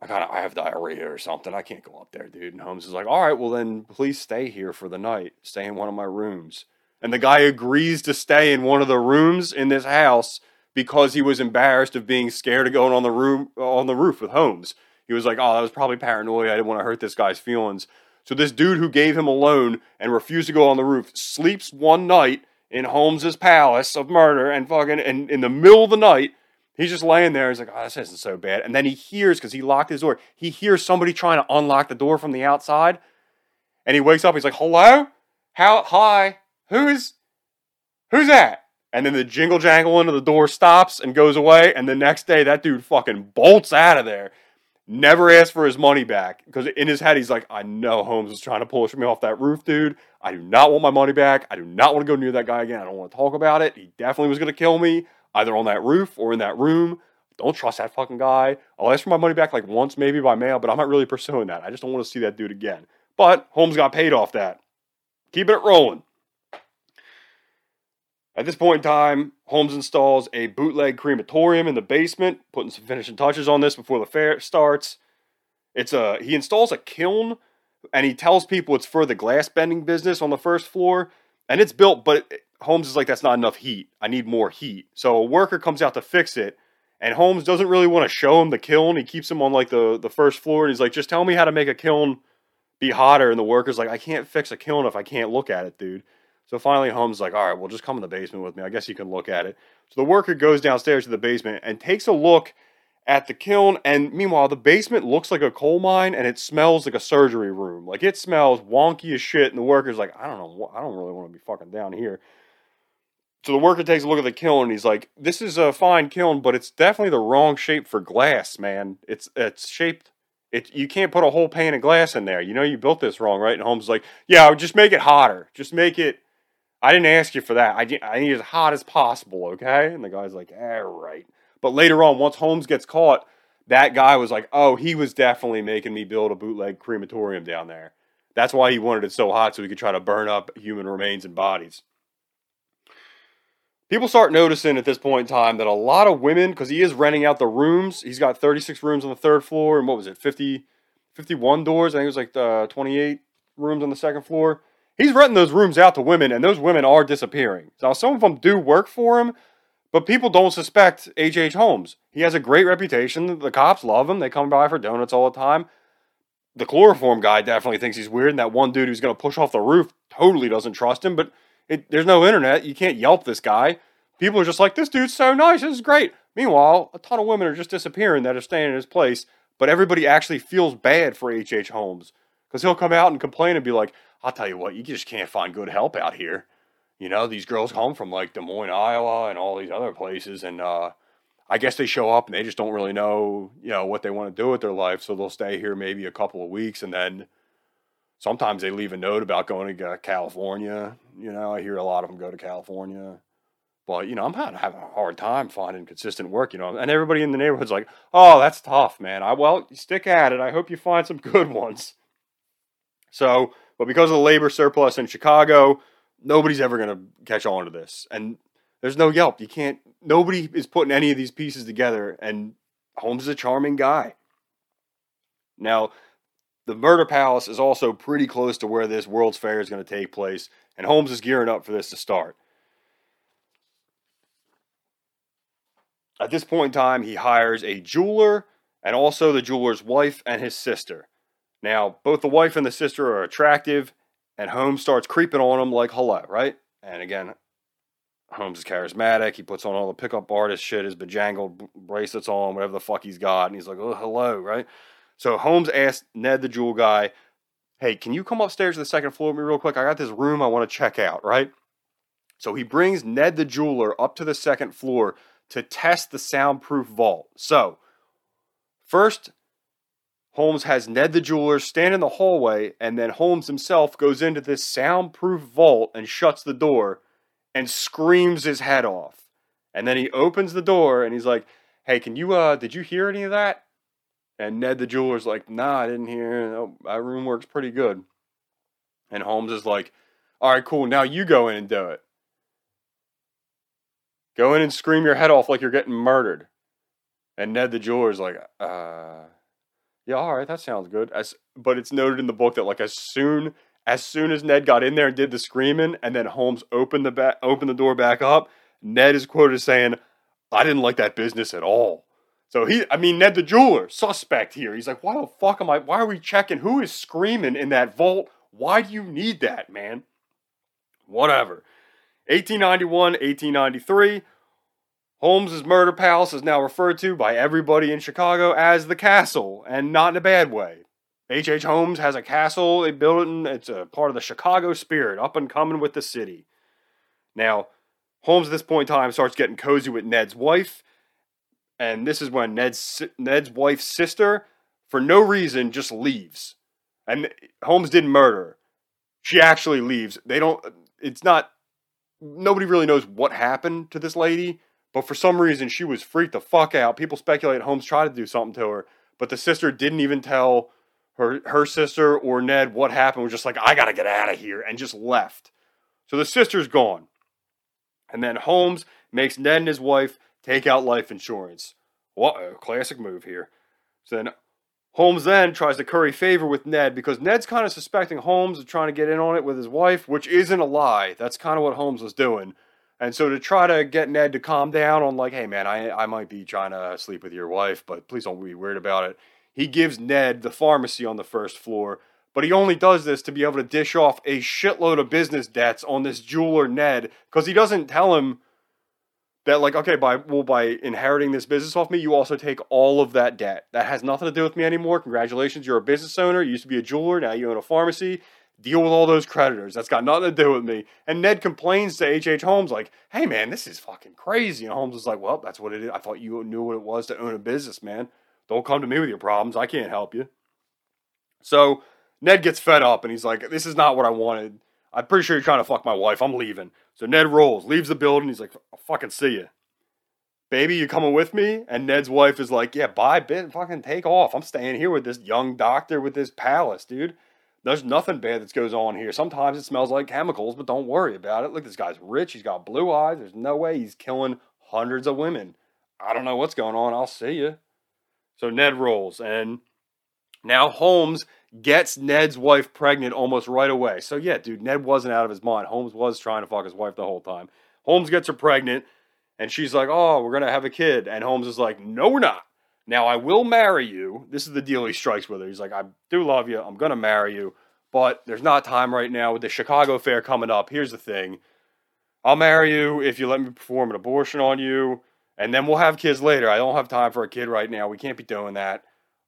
I got I have diarrhea or something. I can't go up there, dude. And Holmes is like, all right, well then please stay here for the night. Stay in one of my rooms. And the guy agrees to stay in one of the rooms in this house because he was embarrassed of being scared of going on the room on the roof with Holmes. He was like, oh, that was probably paranoia. I didn't want to hurt this guy's feelings. So this dude who gave him a loan and refused to go on the roof sleeps one night in Holmes's palace of murder and fucking and in the middle of the night He's just laying there. He's like, oh, this isn't so bad. And then he hears, because he locked his door, he hears somebody trying to unlock the door from the outside. And he wakes up. He's like, hello? How? Hi? Who is? Who's that? And then the jingle jangle into the door stops and goes away. And the next day, that dude fucking bolts out of there. Never asks for his money back. Because in his head, he's like, I know Holmes is trying to push me off that roof, dude. I do not want my money back. I do not want to go near that guy again. I don't want to talk about it. He definitely was going to kill me either on that roof or in that room. Don't trust that fucking guy. I'll ask for my money back like once, maybe by mail, but I'm not really pursuing that. I just don't want to see that dude again. But Holmes got paid off that. Keeping it rolling. At this point in time, Holmes installs a bootleg crematorium in the basement, putting some finishing touches on this before the fair starts. It's a he installs a kiln and he tells people it's for the glass bending business on the first floor and it's built but Holmes is like that's not enough heat. I need more heat. So a worker comes out to fix it and Holmes doesn't really want to show him the kiln. He keeps him on like the the first floor and he's like just tell me how to make a kiln be hotter and the worker's like I can't fix a kiln if I can't look at it, dude. So finally, Holmes like, all right, well, just come in the basement with me. I guess you can look at it. So the worker goes downstairs to the basement and takes a look at the kiln. And meanwhile, the basement looks like a coal mine and it smells like a surgery room. Like it smells wonky as shit. And the worker's like, I don't know, I don't really want to be fucking down here. So the worker takes a look at the kiln and he's like, "This is a fine kiln, but it's definitely the wrong shape for glass, man. It's it's shaped. It you can't put a whole pane of glass in there. You know you built this wrong, right?" And Holmes is like, "Yeah, just make it hotter. Just make it I didn't ask you for that. I, I need as hot as possible, okay? And the guy's like, all right. But later on, once Holmes gets caught, that guy was like, oh, he was definitely making me build a bootleg crematorium down there. That's why he wanted it so hot so he could try to burn up human remains and bodies. People start noticing at this point in time that a lot of women, because he is renting out the rooms, he's got 36 rooms on the third floor, and what was it, 50, 51 doors? I think it was like uh, 28 rooms on the second floor he's renting those rooms out to women, and those women are disappearing. Now, some of them do work for him, but people don't suspect H.H. Holmes. He has a great reputation. The cops love him. They come by for donuts all the time. The chloroform guy definitely thinks he's weird, and that one dude who's going to push off the roof totally doesn't trust him. But it, there's no internet. You can't Yelp this guy. People are just like, this dude's so nice. This is great. Meanwhile, a ton of women are just disappearing that are staying in his place, but everybody actually feels bad for H.H. Holmes because he'll come out and complain and be like, I'll tell you what, you just can't find good help out here. You know, these girls come from like Des Moines, Iowa, and all these other places, and uh, I guess they show up and they just don't really know, you know, what they want to do with their life. So they'll stay here maybe a couple of weeks, and then sometimes they leave a note about going to California. You know, I hear a lot of them go to California. But, you know, I'm having a hard time finding consistent work, you know. And everybody in the neighborhood's like, oh, that's tough, man. I Well, stick at it. I hope you find some good [laughs] ones. So but because of the labor surplus in Chicago, nobody's ever going to catch on to this. And there's no Yelp. You can't, nobody is putting any of these pieces together. And Holmes is a charming guy. Now, the Murder Palace is also pretty close to where this World's Fair is going to take place. And Holmes is gearing up for this to start. At this point in time, he hires a jeweler and also the jeweler's wife and his sister. Now, both the wife and the sister are attractive, and Holmes starts creeping on them like hello, right? And again, Holmes is charismatic. He puts on all the pickup artist shit, his bejangled bracelets on, whatever the fuck he's got, and he's like, oh, hello, right? So Holmes asks Ned, the jewel guy, hey, can you come upstairs to the second floor with me real quick? I got this room I want to check out, right? So he brings Ned the jeweler up to the second floor to test the soundproof vault. So, first, Holmes has Ned the jeweler stand in the hallway, and then Holmes himself goes into this soundproof vault and shuts the door and screams his head off. And then he opens the door and he's like, Hey, can you, uh, did you hear any of that? And Ned the jeweler's like, Nah, I didn't hear. My room works pretty good. And Holmes is like, All right, cool. Now you go in and do it. Go in and scream your head off like you're getting murdered. And Ned the jeweler's like, Uh, yeah, all right, that sounds good. As but it's noted in the book that like as soon as soon as Ned got in there and did the screaming, and then Holmes opened the back opened the door back up, Ned is quoted as saying, "I didn't like that business at all." So he, I mean, Ned the jeweler, suspect here. He's like, "Why the fuck am I? Why are we checking? Who is screaming in that vault? Why do you need that, man?" Whatever. 1891, 1893. Holmes's murder palace is now referred to by everybody in Chicago as the castle, and not in a bad way. H.H. H. Holmes has a castle. They built it, and it's a part of the Chicago spirit, up and coming with the city. Now, Holmes at this point in time starts getting cozy with Ned's wife, and this is when Ned's Ned's wife's sister, for no reason, just leaves. And Holmes didn't murder. She actually leaves. They don't. It's not. Nobody really knows what happened to this lady but for some reason, she was freaked the fuck out. People speculate Holmes tried to do something to her, but the sister didn't even tell her her sister or Ned what happened. Was just like, I gotta get out of here, and just left. So the sister's gone. And then Holmes makes Ned and his wife take out life insurance. What a classic move here. So then Holmes then tries to curry favor with Ned because Ned's kind of suspecting Holmes of trying to get in on it with his wife, which isn't a lie. That's kind of what Holmes was doing. And so to try to get Ned to calm down on like, hey man, I, I might be trying to sleep with your wife, but please don't be weird about it. He gives Ned the pharmacy on the first floor, but he only does this to be able to dish off a shitload of business debts on this jeweler Ned because he doesn't tell him that like okay by well by inheriting this business off me you also take all of that debt. That has nothing to do with me anymore. Congratulations you're a business owner. You used to be a jeweler. Now you own a pharmacy deal with all those creditors that's got nothing to do with me and ned complains to h.h holmes like hey man this is fucking crazy and holmes is like well that's what it is i thought you knew what it was to own a business man don't come to me with your problems i can't help you so ned gets fed up and he's like this is not what i wanted i'm pretty sure you're trying to fuck my wife i'm leaving so Ned rolls, leaves the building. He's like, I'll fucking see you. Baby, you coming with me? And Ned's wife is like, Yeah, bye, bit. Fucking take off. I'm staying here with this young doctor with this palace, dude. There's nothing bad that goes on here. Sometimes it smells like chemicals, but don't worry about it. Look, this guy's rich. He's got blue eyes. There's no way he's killing hundreds of women. I don't know what's going on. I'll see you. So Ned rolls, and now Holmes gets Ned's wife pregnant almost right away. So yeah, dude, Ned wasn't out of his mind. Holmes was trying to fuck his wife the whole time. Holmes gets her pregnant, and she's like, "Oh, we're gonna have a kid," and Holmes is like, "No, we're not. Now I will marry you." This is the deal he strikes with her. He's like, "I do love you. I'm gonna marry you, but there's not time right now with the Chicago Fair coming up. Here's the thing." I'll marry you if you let me perform an abortion on you, and then we'll have kids later. I don't have time for a kid right now. We can't be doing that.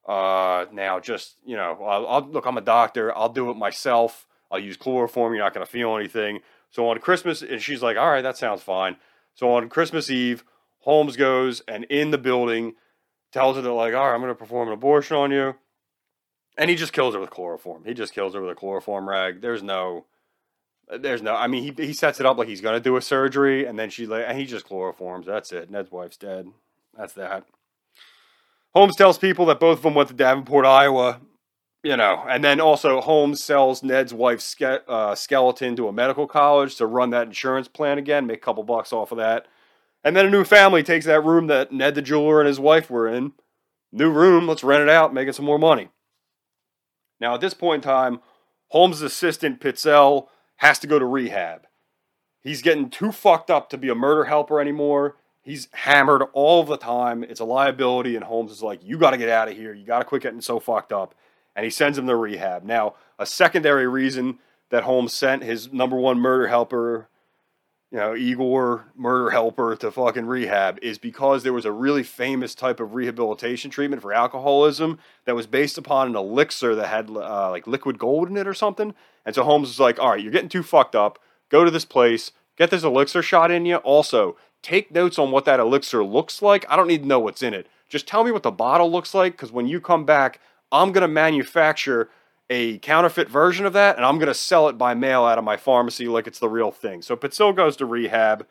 Uh, now, just you know, I'll, I'll, look. I'm a doctor. I'll do it myself. I'll use chloroform. You're not to feel anything. So on Christmas, and she's like, "All right, that sounds fine." So on Christmas Eve, Holmes goes and in the building tells her that like, "All right, I'm going to perform an abortion on you," and he just kills her with chloroform. He just kills her with a chloroform rag. There's no, there's no. I mean, he he sets it up like he's going to do a surgery, and then she like, and he just chloroforms. That's it. Ned's wife's dead. That's that. Holmes tells people that both of them went to Davenport, Iowa, you know, and then also Holmes sells Ned's wife's ske- uh, skeleton to a medical college to run that insurance plan again, make a couple bucks off of that. And then a new family takes that room that Ned the jeweler and his wife were in. New room, let's rent it out, making some more money. Now, at this point in time, Holmes' assistant, Pitzel, has to go to rehab. He's getting too fucked up to be a murder helper anymore. He's hammered all the time. It's a liability, and Holmes is like, "You got to get out of here. You got to quit getting so fucked up." And he sends him to rehab. Now, a secondary reason that Holmes sent his number one murder helper, you know, Igor murder helper to fucking rehab is because there was a really famous type of rehabilitation treatment for alcoholism that was based upon an elixir that had uh, like liquid gold in it or something. And so Holmes was like, "All right, you're getting too fucked up. Go to this place." Get this elixir shot in you. Also, take notes on what that elixir looks like. I don't need to know what's in it. Just tell me what the bottle looks like because when you come back, I'm going to manufacture a counterfeit version of that and I'm going to sell it by mail out of my pharmacy like it's the real thing. So Pitzel goes to rehab,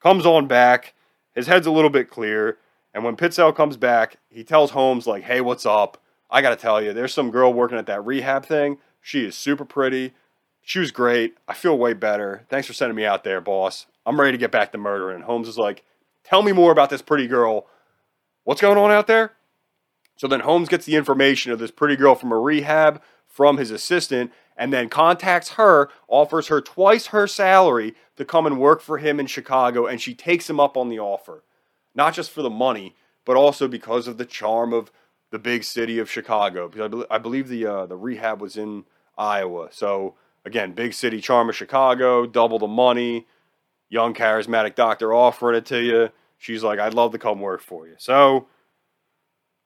comes on back, his head's a little bit clear, and when Pitzel comes back, he tells Holmes like, "Hey, what's up? I got to tell you, there's some girl working at that rehab thing. She is super pretty. She was great. I feel way better. Thanks for sending me out there, boss. I'm ready to get back to murdering. Holmes is like, tell me more about this pretty girl. What's going on out there? So then Holmes gets the information of this pretty girl from a rehab from his assistant and then contacts her, offers her twice her salary to come and work for him in Chicago, and she takes him up on the offer. Not just for the money, but also because of the charm of the big city of Chicago. Because I, believe the uh, the rehab was in Iowa. So again, big city charm of Chicago, double the money, young charismatic doctor offering it to you. She's like, I'd love to come work for you. So,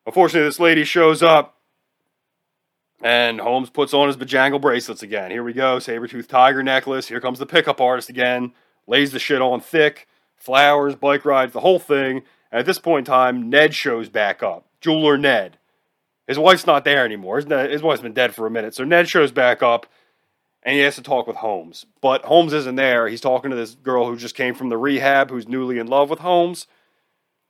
unfortunately, this lady shows up and Holmes puts on his Bajangle bracelets again. Here we go, saber tooth tiger necklace. Here comes the pickup artist again. Lays the shit on thick, flowers, bike rides, the whole thing. And at this point in time, Ned shows back up. Jeweler Ned. His wife's not there anymore. His, his wife's been dead for a minute. So Ned shows back up and he has to talk with Holmes. But Holmes isn't there. He's talking to this girl who just came from the rehab who's newly in love with Holmes.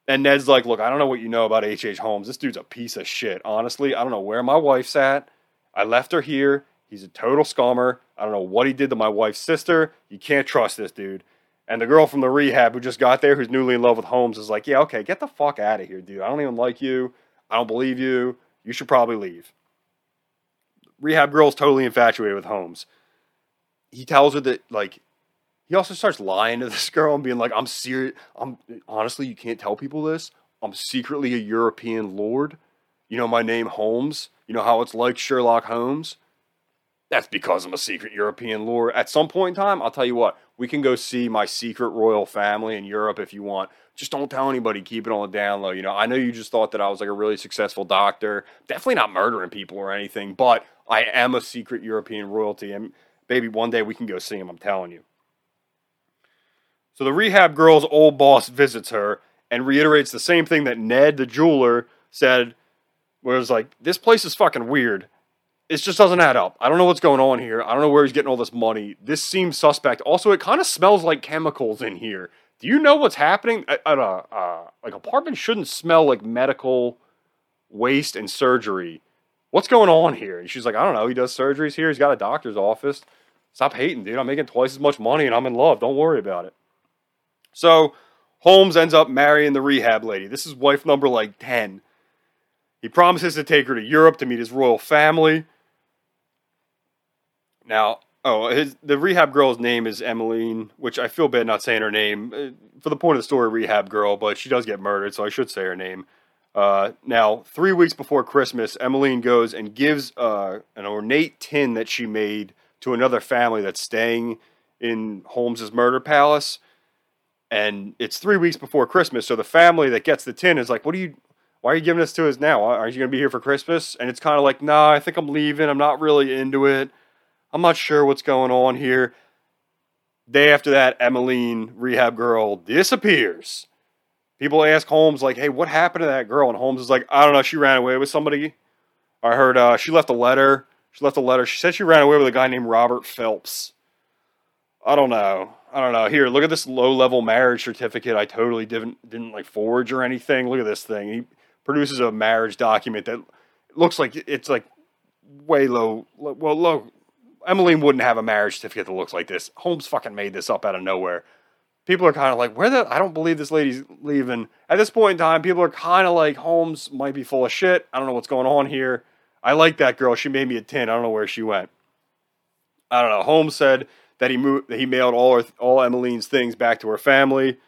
And Ned's like, Look, I don't know what you know about H.H. Holmes. This dude's a piece of shit. Honestly, I don't know where my wife's at. I left her here. He's a total scummer. I don't know what he did to my wife's sister. You can't trust this dude. And the girl from the rehab who just got there, who's newly in love with Holmes, is like, yeah, okay, get the fuck out of here, dude. I don't even like you. I don't believe you. You should probably leave. Rehab girl's totally infatuated with Holmes. He tells her that, like, he also starts lying to [laughs] this girl and being like, I'm serious. I'm honestly, you can't tell people this. I'm secretly a European lord. You know my name, Holmes. You know how it's like Sherlock Holmes. That's because I'm a secret European lord. At some point in time, I'll tell you what, we can go see my secret royal family in Europe if you want. Just don't tell anybody. Keep it on the down low. You know, I know you just thought that I was like a really successful doctor. Definitely not murdering people or anything, but I am a secret European royalty. And baby, one day we can go see him. I'm telling you. So the rehab girl's old boss visits her and reiterates the same thing that Ned, the jeweler, said. Where it's like, this place is fucking weird. It just doesn't add up. I don't know what's going on here. I don't know where he's getting all this money. This seems suspect. Also, it kind of smells like chemicals in here. Do you know what's happening? At a uh, like apartment shouldn't smell like medical waste and surgery. What's going on here? And she's like, I don't know. He does surgeries here. He's got a doctor's office. Stop hating, dude. I'm making twice as much money and I'm in love. Don't worry about it. So Holmes ends up marrying the rehab lady. This is wife number like 10. He promises to take her to Europe to meet his royal family. Now, oh, his, the rehab girl's name is Emmeline, which I feel bad not saying her name uh, for the point of the story, rehab girl, but she does get murdered, so I should say her name. Uh, now, three weeks before Christmas, Emmeline goes and gives uh, an ornate tin that she made to another family that's staying in Holmes's murder palace and it's three weeks before Christmas. So the family that gets the tin is like, "What are you? Why are you giving this to us now? Aren't you going to be here for Christmas?" And it's kind of like, "Nah, I think I'm leaving. I'm not really into it. I'm not sure what's going on here." Day after that, Emmeline, rehab girl, disappears. People ask Holmes like, "Hey, what happened to that girl?" And Holmes is like, "I don't know. She ran away with somebody. I heard uh, she left a letter. She left a letter. She said she ran away with a guy named Robert Phelps. I don't know." I don't know. Here, look at this low level marriage certificate. I totally didn't didn't like forge or anything. Look at this thing. He produces a marriage document that looks like it's like way low. Well, low. Emmeline wouldn't have a marriage certificate that looks like this. Holmes fucking made this up out of nowhere. People are kind of like, where the? I don't believe this lady's leaving. At this point in time, people are kind of like, Holmes might be full of shit. I don't know what's going on here. I like that girl. She made me a 10. I don't know where she went. I don't know. Holmes said that he moved, that he mailed all her, all Emmeline's things back to her family,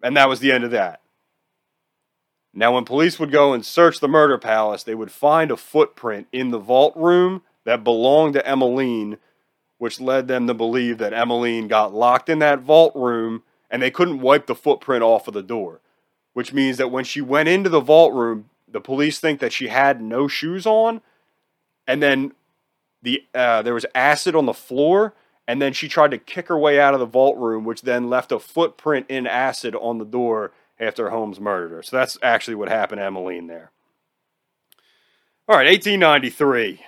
and that was the end of that. Now, when police would go and search the murder palace, they would find a footprint in the vault room that belonged to Emmeline, which led them to believe that Emmeline got locked in that vault room and they couldn't wipe the footprint off of the door. Which means that when she went into the vault room, the police think that she had no shoes on, and then the uh, there was acid on the floor, and then she tried to kick her way out of the vault room, which then left a footprint in acid on the door after Holmes murdered her. So that's actually what happened to Emmeline there. All right, 1893.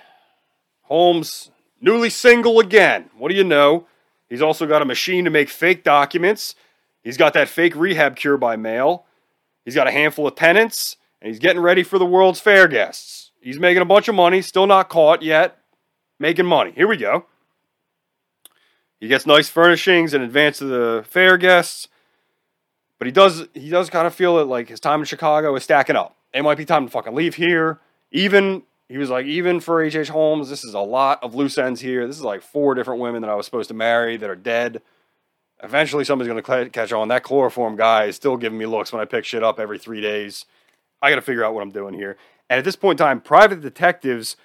Holmes, newly single again. What do you know? He's also got a machine to make fake documents. He's got that fake rehab cure by mail. He's got a handful of tenants, and he's getting ready for the World's Fair guests. He's making a bunch of money, still not caught yet, making money. Here we go. He gets nice furnishings in advance of the fair guests, but he does he does kind of feel that like his time in Chicago is stacking up. It might be time to fucking leave here. Even he was like, even for H.H. H. Holmes, this is a lot of loose ends here. This is like four different women that I was supposed to marry that are dead. Eventually, somebody's going to catch on. That chloroform guy is still giving me looks when I pick shit up every three days. I got to figure out what I'm doing here. And at this point in time, private detectives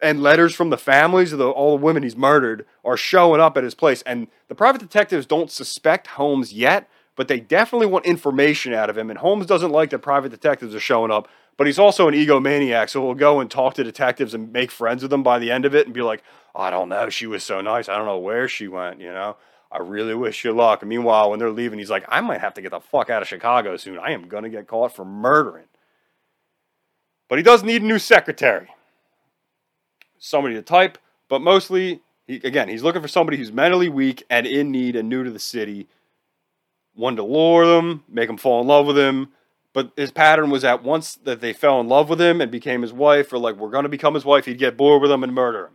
and letters from the families of the, all the women he's murdered are showing up at his place. And the private detectives don't suspect Holmes yet, but they definitely want information out of him. And Holmes doesn't like that private detectives are showing up, but he's also an egomaniac, so he'll go and talk to detectives and make friends with them by the end of it and be like, I don't know, she was so nice. I don't know where she went, you know? I really wish you luck. And meanwhile, when they're leaving, he's like, I might have to get the fuck out of Chicago soon. I am going to get caught for murdering. But he does need a new secretary somebody to type, but mostly, he, again, he's looking for somebody who's mentally weak and in need and new to the city. One to lure them, make them fall in love with him. But his pattern was that once that they fell in love with him and became his wife, or like we're going to become his wife, he'd get bored with them and murder him.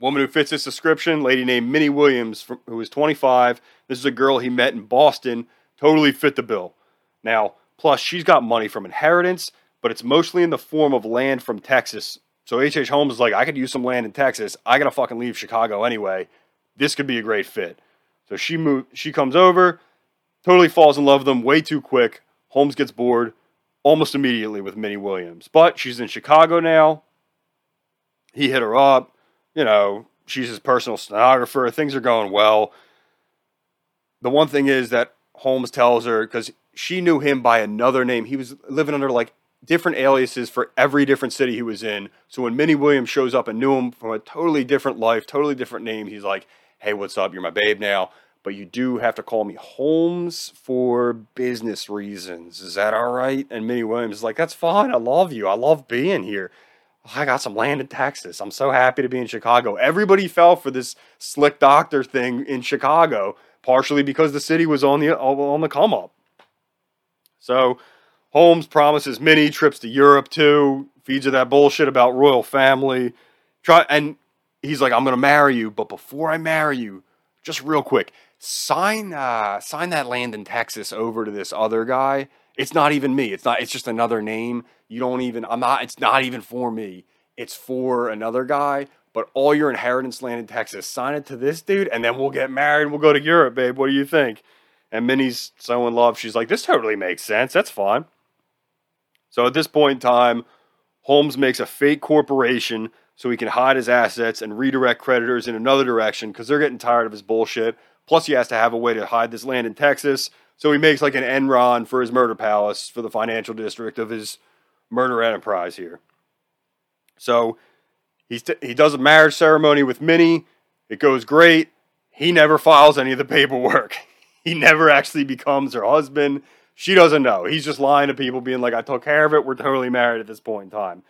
woman who fits this description, lady named Minnie Williams, who was 25. This is a girl he met in Boston, totally fit the bill. Now, plus she's got money from inheritance, but it's mostly in the form of land from Texas. So H.H. Holmes is like, I could use some land in Texas. I gotta fucking leave Chicago anyway. This could be a great fit. So she move, she comes over, totally falls in love with him way too quick. Holmes gets bored almost immediately with Minnie Williams. But she's in Chicago now. He hit her up. You know, she's his personal stenographer. Things are going well. The one thing is that Holmes tells her because she knew him by another name. He was living under like different aliases for every different city he was in. So when Minnie Williams shows up and knew him from a totally different life, totally different name, he's like, "Hey, what's up? You're my babe now." But you do have to call me Holmes for business reasons. Is that all right? And Minnie Williams is like, That's fine. I love you. I love being here. I got some land in Texas. I'm so happy to be in Chicago. Everybody fell for this slick doctor thing in Chicago, partially because the city was on the on the come up. So Holmes promises Minnie trips to Europe too, feeds her that bullshit about royal family. Try and he's like, I'm gonna marry you, but before I marry you, just real quick, sign uh, sign that land in Texas over to this other guy. It's not even me. It's not. It's just another name. You don't even. I'm not. It's not even for me. It's for another guy. But all your inheritance land in Texas, sign it to this dude, and then we'll get married. We'll go to Europe, babe. What do you think? And Minnie's so in love. She's like, this totally makes sense. That's fine. So at this point in time, Holmes makes a fake corporation so he can hide his assets and redirect creditors in another direction because they're getting tired of his bullshit. Plus, he has to have a way to hide this land in Texas. So he makes like an Enron for his murder palace for the financial district of his murder enterprise here. So he's t- he does a marriage ceremony with Minnie. It goes great. He never files any of the paperwork. [laughs] He never actually becomes her husband. She doesn't know. He's just lying to people, being like, I took care of it. We're totally married at this point in time.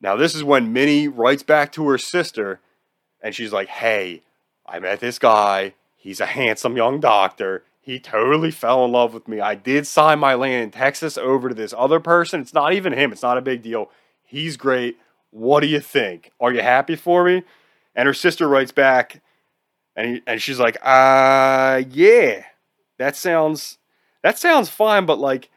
Now, this is when Minnie writes back to her sister and she's like, Hey, I met this guy. He's a handsome young doctor. He totally fell in love with me. I did sign my land in Texas over to this other person. It's not even him. It's not a big deal. He's great. What do you think? Are you happy for me? And her sister writes back, and and she's like, "Uh, yeah, that sounds that sounds fine, but like,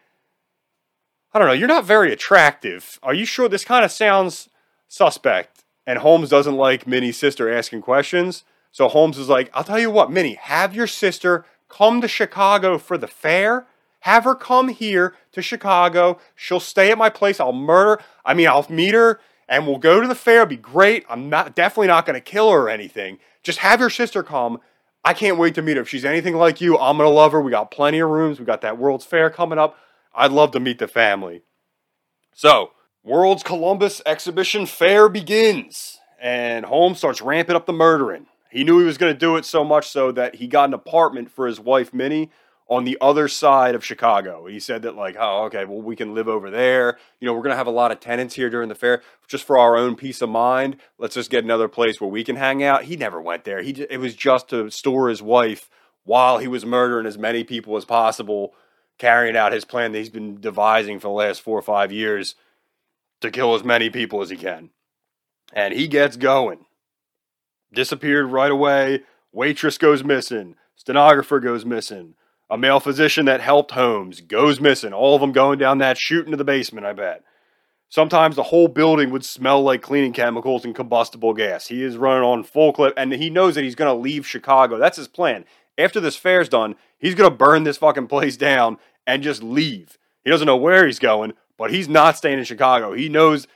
I don't know. You're not very attractive. Are you sure? This kind of sounds suspect." And Holmes doesn't like Minnie's sister asking questions. So Holmes is like, I'll tell you what, Minnie, have your sister come to Chicago for the fair. Have her come here to Chicago. She'll stay at my place. I'll murder. I mean, I'll meet her and we'll go to the fair. It'll be great. I'm not definitely not going to kill her or anything. Just have your sister come. I can't wait to meet her. If she's anything like you, I'm going to love her. We got plenty of rooms. We got that World's Fair coming up. I'd love to meet the family. So, World's Columbus Exhibition Fair begins, and Holmes starts ramping up the murdering. He knew he was going to do it so much so that he got an apartment for his wife Minnie on the other side of Chicago. He said that like, oh, okay, well we can live over there. You know, we're going to have a lot of tenants here during the fair just for our own peace of mind. Let's just get another place where we can hang out. He never went there. He it was just to store his wife while he was murdering as many people as possible, carrying out his plan that he's been devising for the last 4 or 5 years to kill as many people as he can. And he gets going disappeared right away. Waitress goes missing. Stenographer goes missing. A male physician that helped Holmes goes missing. All of them going down that chute into the basement, I bet. Sometimes the whole building would smell like cleaning chemicals and combustible gas. He is running on full clip, and he knows that he's going to leave Chicago. That's his plan. After this fair's done, he's going to burn this fucking place [laughs] down and just leave. He doesn't know where he's going, but he's not staying in Chicago. He knows,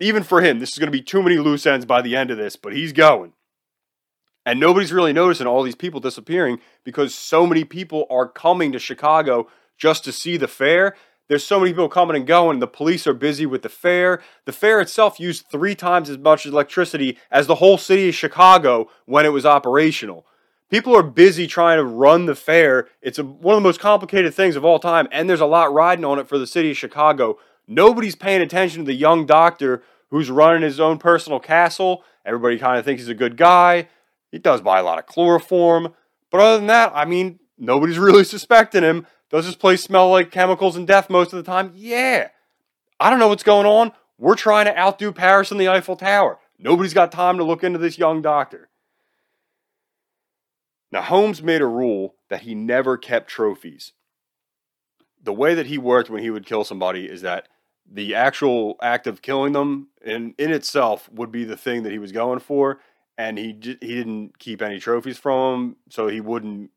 even for him, this is going to be too many loose ends by the end of this, but he's going. And nobody's really noticing all these people disappearing because so many people are coming to Chicago just to see the fair. There's so many people coming and going. The police are busy with the fair. The fair itself used three times as much electricity as the whole city of Chicago when it was operational. People are busy trying to run the fair. It's a, one of the most complicated things of all time, and there's a lot riding on it for the city of Chicago. Nobody's paying attention to the young doctor who's running his own personal castle. Everybody kind of thinks he's a good guy. He does buy a lot of chloroform. But other than that, I mean, nobody's [laughs] really suspecting him. Does this place smell like chemicals and death most of the time? Yeah. I don't know what's going on. We're trying to outdo Paris and the Eiffel Tower. Nobody's got time to look into this young doctor. Now, Holmes made a rule that he never kept trophies. The way that he worked when he would kill somebody is that the actual act of killing them in, in itself would be the thing that he was going for, and he he didn't keep any trophies from them, so he wouldn't.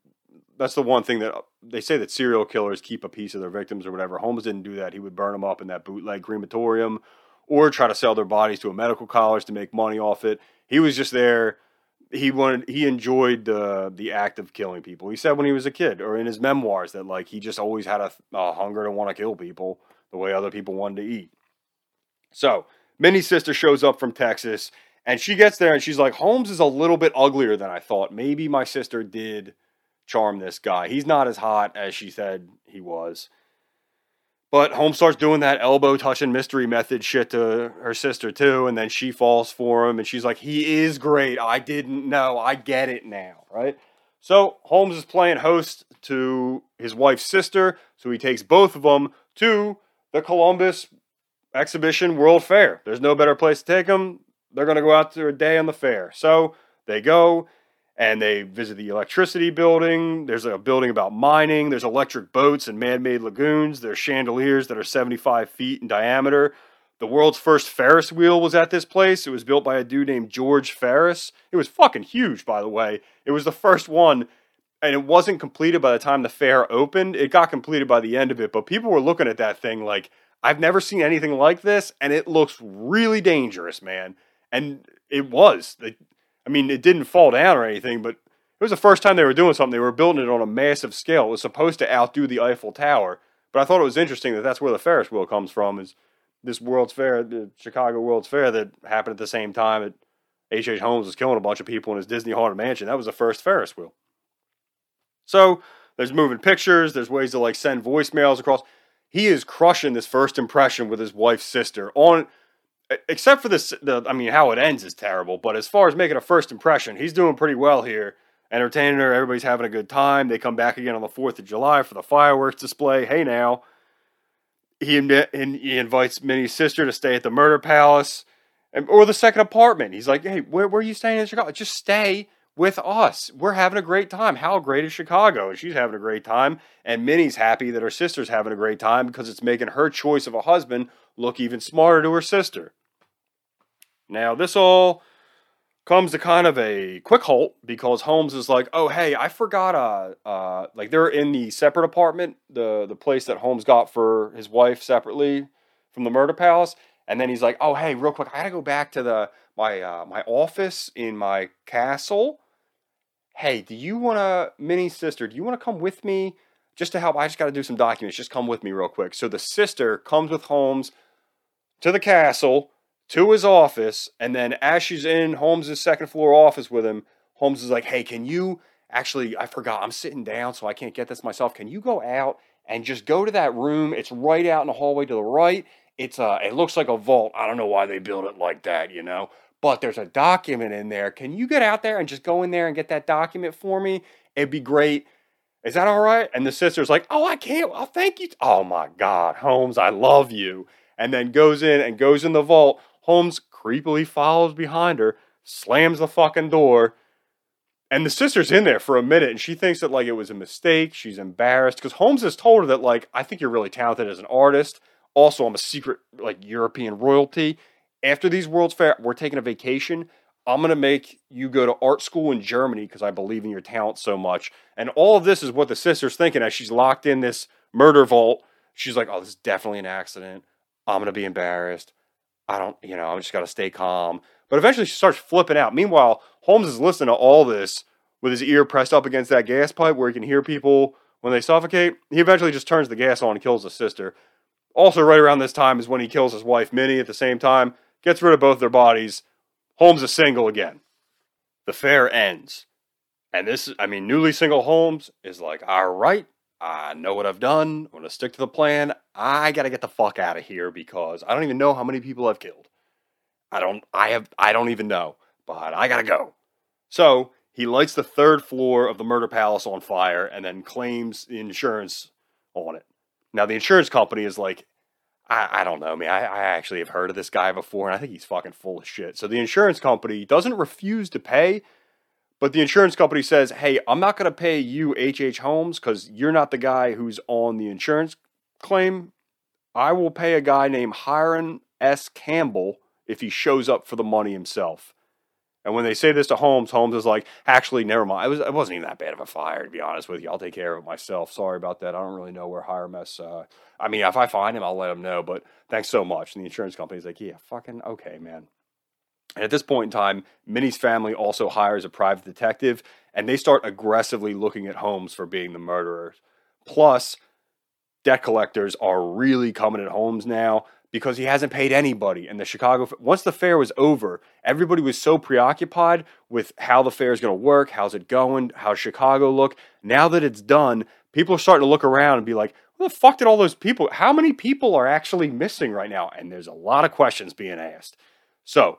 That's the one thing that they say that serial killers keep a piece of their victims or whatever. Holmes didn't do that. He would burn them up in that bootleg crematorium, or try to sell their bodies to a medical college to make money off it. He was just there he wanted he enjoyed the the act of killing people. He said when he was a kid, or in his memoirs, that like he just always had a, a hunger to want to kill people the way other people wanted to eat. So Minnie's sister shows up from Texas, and she gets there, and she's like, Holmes is a little bit uglier than I thought. Maybe my sister did charm this guy. He's not as hot as she said he was. But Holmes starts doing that elbow touching mystery method shit to her sister too, and then she falls for him, and she's like, "He is great. I didn't know. I get it now." Right. So Holmes is playing host to his wife's sister, so he takes both of them to the Columbus Exhibition World Fair. There's no better place to take them. They're going to go out to a day on the fair. So they go and they visit the electricity building. There's a building about mining. There's electric boats and man made lagoons. There's chandeliers that are 75 feet in diameter. The world's first Ferris wheel was at this place. It was built by a dude named George Ferris. It was fucking huge, by the way. It was the first one, and it wasn't completed by the time the fair opened. It got completed by the end of it, but people were looking at that thing like, I've never seen anything like this, and it looks really dangerous, man. And it was. I mean, it didn't fall down or anything, but it was the first time they were doing something. They were building it on a massive scale. It was supposed to outdo the Eiffel Tower. But I thought it was interesting that that's where the Ferris wheel comes from. Is this World's Fair, the Chicago World's Fair that happened at the same time that H. H. Holmes was killing a bunch of people in his Disney Haunted Mansion. That was the first Ferris wheel. So there's moving pictures. There's ways to like send voicemails across. He is crushing this first impression with his wife's sister on except for this, the, I mean, how it ends is terrible. But as far as making a first impression, he's doing pretty well here. Entertaining her, everybody's having a good time. They come back again on the Fourth of July for the fireworks display. Hey now, he and he invites Minnie's sister to stay at the Murder Palace, or the second apartment. He's like, "Hey, where, where are you staying in Chicago? Just stay with us. We're having a great time. How great is Chicago?" And she's having a great time, and Minnie's happy that her sister's having a great time because it's making her choice of a husband look even smarter to her sister. Now, this all comes to kind of a quick halt because Holmes is like, "Oh, hey, I forgot uh uh like they're in the separate apartment, the the place that Holmes got for his wife separately from the murder palace." And then he's like, "Oh, hey, real quick, I got to go back to the my uh my office in my castle. Hey, do you want to Minnie's sister, do you want to come with me just to help? I just got to do some documents. Just come with me real quick." So the sister comes with Holmes to the castle to his office, and then as she's in Holmes' second floor office with him, Holmes is like, "Hey, can you actually? I forgot. I'm sitting down, so I can't get this myself. Can you go out and just go to that room? It's right out in the hallway to the right. It's a. It looks like a vault. I don't know why they built it like that, you know." But there's a document in there. Can you get out there and just go in there and get that document for me? It'd be great. Is that all right? And the sister's like, Oh, I can't. Oh, thank you. Oh my God, Holmes, I love you. And then goes in and goes in the vault Holmes creepily follows behind her, slams the fucking door, and the sister's in there for a minute and she thinks that like it was a mistake. She's embarrassed because Holmes has told her that like I think you're really talented as an artist. Also, I'm a secret like European royalty. After these World's Fair, we're taking a vacation. I'm gonna make you go to art school in Germany because I believe in your talent so much. And all of this is what the sister's thinking as she's locked in this murder vault. She's like, "Oh, this is definitely an accident. I'm gonna be embarrassed. I don't, you know, I'm just got to stay calm. But eventually she starts flipping out. Meanwhile, Holmes is listening to all this with his ear pressed up against that gas pipe where he can hear people when they suffocate. He eventually just turns the gas on and kills his sister. Also, right around this time is when he kills his wife, Minnie, at the same time, gets rid of both their bodies. Holmes is single again. The fair ends. And this, I mean, newly single Holmes is like, all right, I know what I've done. I'm going to stick to the plan. I got to get the fuck out of here because I don't even know how many people I've killed. I don't I have I don't even know, but I got to go. So, he lights the third floor of the murder palace on fire and then claims the insurance on it. Now the insurance company is like I, I don't know, man. I, I actually have heard of this guy before, and I think he's fucking full of shit. So the insurance company doesn't refuse to pay, but the insurance company says, hey, I'm not going to pay you, H.H. Holmes, because you're not the guy who's on the insurance claim. I will pay a guy named Hiram S. Campbell if he shows up for the money himself. And when they say this to Holmes, Holmes is like, actually, never mind. It, was, it wasn't even that bad of a fire, to be honest with you. I'll take care of it myself. Sorry about that. I don't really know where Hiram S. Uh, I mean, if I find him, I'll let him know. But thanks so much. And the insurance company's like, yeah, fucking okay, man. And at this point in time, Minnie's family also hires a private detective, and they start aggressively looking at Holmes for being the murderer. Plus, debt collectors are really coming at Holmes now because he hasn't paid anybody. And the Chicago, once the fair was over, everybody was so preoccupied with how the fair is going to work, how's it going, how Chicago look. Now that it's done, people are starting to look around and be like, "Who the fuck did all those people? How many people are actually missing right now?" And there's a lot of questions being asked. So,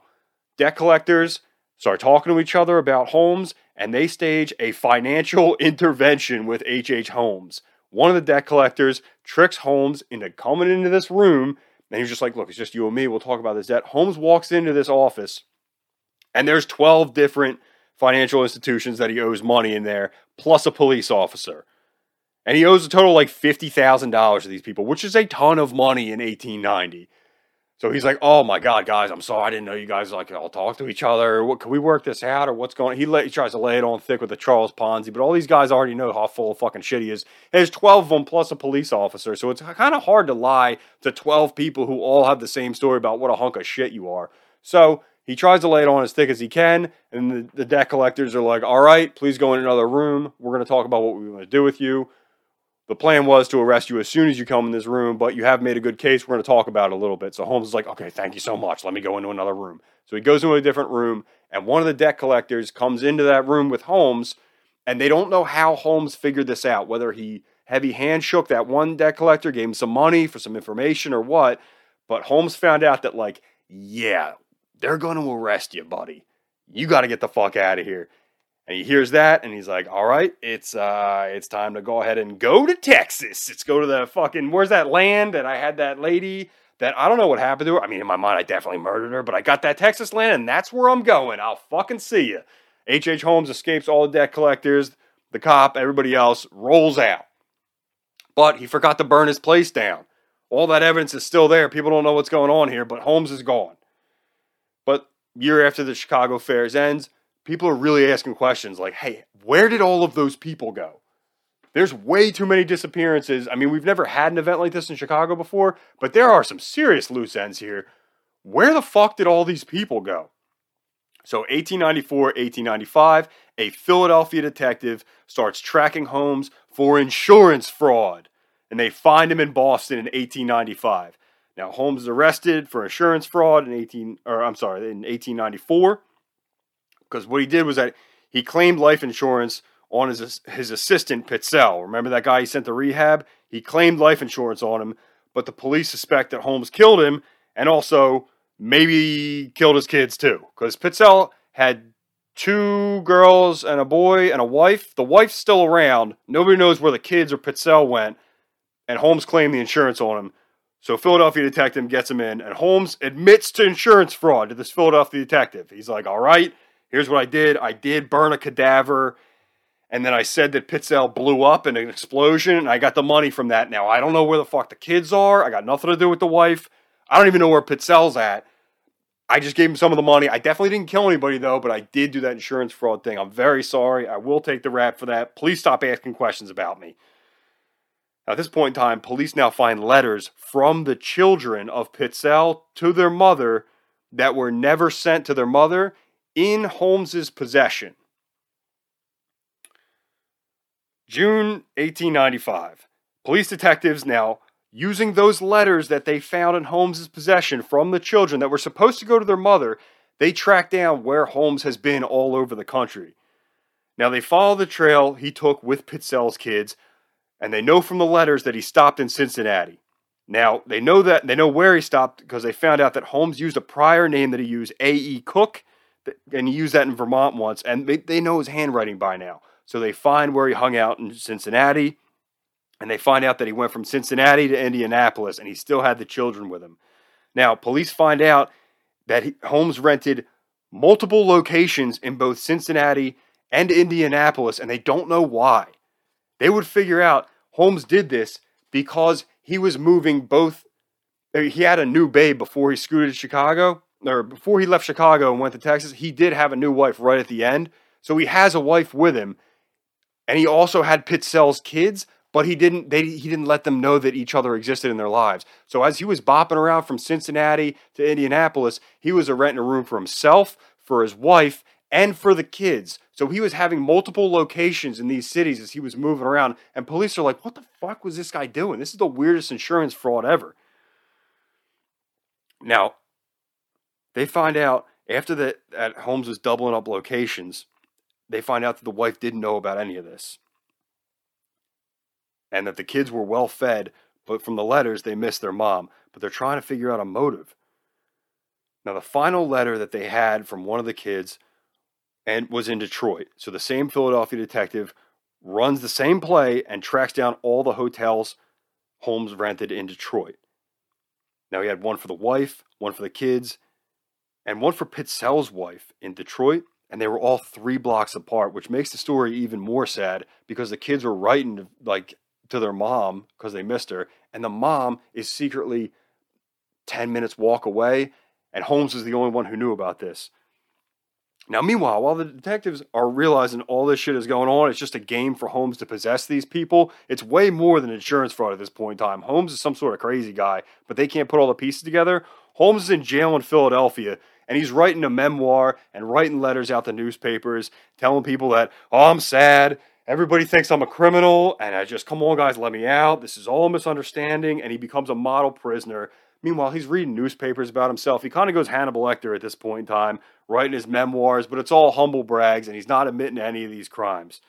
debt collectors start talking to each other about Holmes, and they stage a financial [laughs] intervention with H.H. Holmes. One of the debt collectors tricks Holmes into coming into this room and he's just like, look, it's just you and me. We'll talk about this debt. Holmes walks into this office, and there's 12 different financial institutions that he owes money in there, plus a police officer. And he owes a total like $50,000 to these people, which is a ton of money in 1890. So he's like, "Oh my God, guys, I'm sorry. I didn't know you guys like all talk to each other. What can we work this out, or what's going?" On? He, he tries to lay it on thick with the Charles Ponzi, but all these guys already know how full of fucking shit he is. There's 12 of them plus a police officer, so it's kind of hard to lie to 12 people who all have the same story about what a hunk of shit you are. So he tries to lay it on as thick as he can, and the, the debt collectors are like, "All right, please go in another room. We're going to talk about what we want to do with you." The plan was to arrest you as soon as you come in this room, but you have made a good case. We're going to talk about it a little bit. So Holmes is like, okay, thank you so much. Let me go into another room. So he goes into a different room, and one of the debt collectors comes into that room with Holmes, and they don't know how Holmes figured this out, whether he heavy hand shook that one debt collector, gave him some money for some information or what. But Holmes found out that, like, yeah, they're going to arrest you, buddy. You got to get the fuck out of here. And he hears that and he's like, "All right, it's uh it's time to go ahead and go to Texas. Let's go to the fucking where's that land that I had that lady that I don't know what happened to her. I mean, in my mind I definitely murdered her, but I got that Texas land and that's where I'm going. I'll fucking see you." H.H. Holmes escapes all the debt collectors, the cop, everybody else rolls out. But he forgot to burn his place down. All that evidence is still there. People don't know what's going on here, but Holmes is gone. But year after the Chicago Fairs ends, people are really asking questions like, hey, where did all of those people go? There's way too many disappearances. I mean, we've never had an event like this in Chicago before, but there are some serious loose ends here. Where the fuck did all these people go? So, 1894, 1895, a Philadelphia detective starts tracking Holmes for insurance fraud, and they find him in Boston in 1895. Now, Holmes is arrested for insurance fraud in 18, or I'm sorry, in 1894 because what he did was that he claimed life insurance on his his assistant Pitzel. Remember that guy he sent to rehab? He claimed life insurance on him, but the police suspect that Holmes killed him and also maybe killed his kids too. Because Pitzel had two girls and a boy and a wife. The wife's still around. Nobody knows where the kids or Pitzel went, and Holmes claimed the insurance on him. So Philadelphia detective gets him in, and Holmes admits to insurance fraud to this Philadelphia detective. He's like, "All right, here's what I did. I did burn a cadaver. And then I said that Pitzel blew up in an explosion, and I got the money from that. Now, I don't know where the fuck the kids are. I got nothing to do with the wife. I don't even know where Pitzel's at. I just gave him some of the money. I definitely didn't kill anybody, though, but I did do that insurance fraud thing. I'm very sorry. I will take the rap for that. Please stop asking questions about me. At this point in time, police now find letters from the children of Pitzel to their mother that were never sent to their mother in Holmes's possession. June 1895. Police detectives now using those letters that they found in Holmes's possession from the children that were supposed to go to their mother, they track down where Holmes has been all over the country. Now they follow the trail he took with Pitzel's kids, and they know from the letters that he stopped in Cincinnati. Now they know that they know where he stopped because they found out that Holmes used a prior name that he used, A.E. Cook, and he used that in Vermont once, and they, they know his handwriting by now. So they find where he hung out in Cincinnati. And they find out that he went from Cincinnati to Indianapolis and he still had the children with him. Now, police find out that he, Holmes rented multiple locations in both Cincinnati and Indianapolis, and they don't know why. They would figure out Holmes did this because he was moving both. He had a new babe before he scooted to Chicago, or before he left Chicago and went to Texas. He did have a new wife right at the end. So he has a wife with him. And he also had Pitzel's kids, but he didn't they he didn't let them know that each other existed in their lives. So as he was bopping around from Cincinnati to Indianapolis, he was renting a room for himself, for his wife, and for the kids. So he was having multiple locations in these cities as he was moving around, and police are like, "What the fuck was this guy doing? This is the weirdest insurance fraud ever." Now, they find out after that, that Holmes was doubling up locations, they find out that the wife didn't know about any of this and that the kids were well fed, but from the letters they missed their mom. But they're trying to figure out a motive. Now, the final letter that they had from one of the kids and was in Detroit. So the same Philadelphia detective runs the same play and tracks down all the hotels Holmes rented in Detroit. Now he had one for the wife, one for the kids, and one for Pitzel's wife in Detroit, and they were all three blocks apart, which makes the story even more sad because the kids were writing like to their mom because they missed her, and the mom is secretly 10 minutes walk away, and Holmes is the only one who knew about this. Now, meanwhile, while the detectives are realizing all this shit is going on, it's just a game for Holmes to possess these people. It's way more than insurance fraud at this point in time. Holmes is some sort of crazy guy, but they can't put all the pieces together. Holmes is in jail in Philadelphia, and he's writing a memoir and writing letters out to newspapers, telling people that, oh, I'm sad everybody thinks I'm a criminal, and I just, come on, guys, let me out. This is all misunderstanding. And he becomes a model prisoner. Meanwhile, he's reading newspapers about himself. He kind of goes Hannibal Lecter at this point in time, writing his memoirs, but it's all humble brags, and he's not admitting any of these crimes.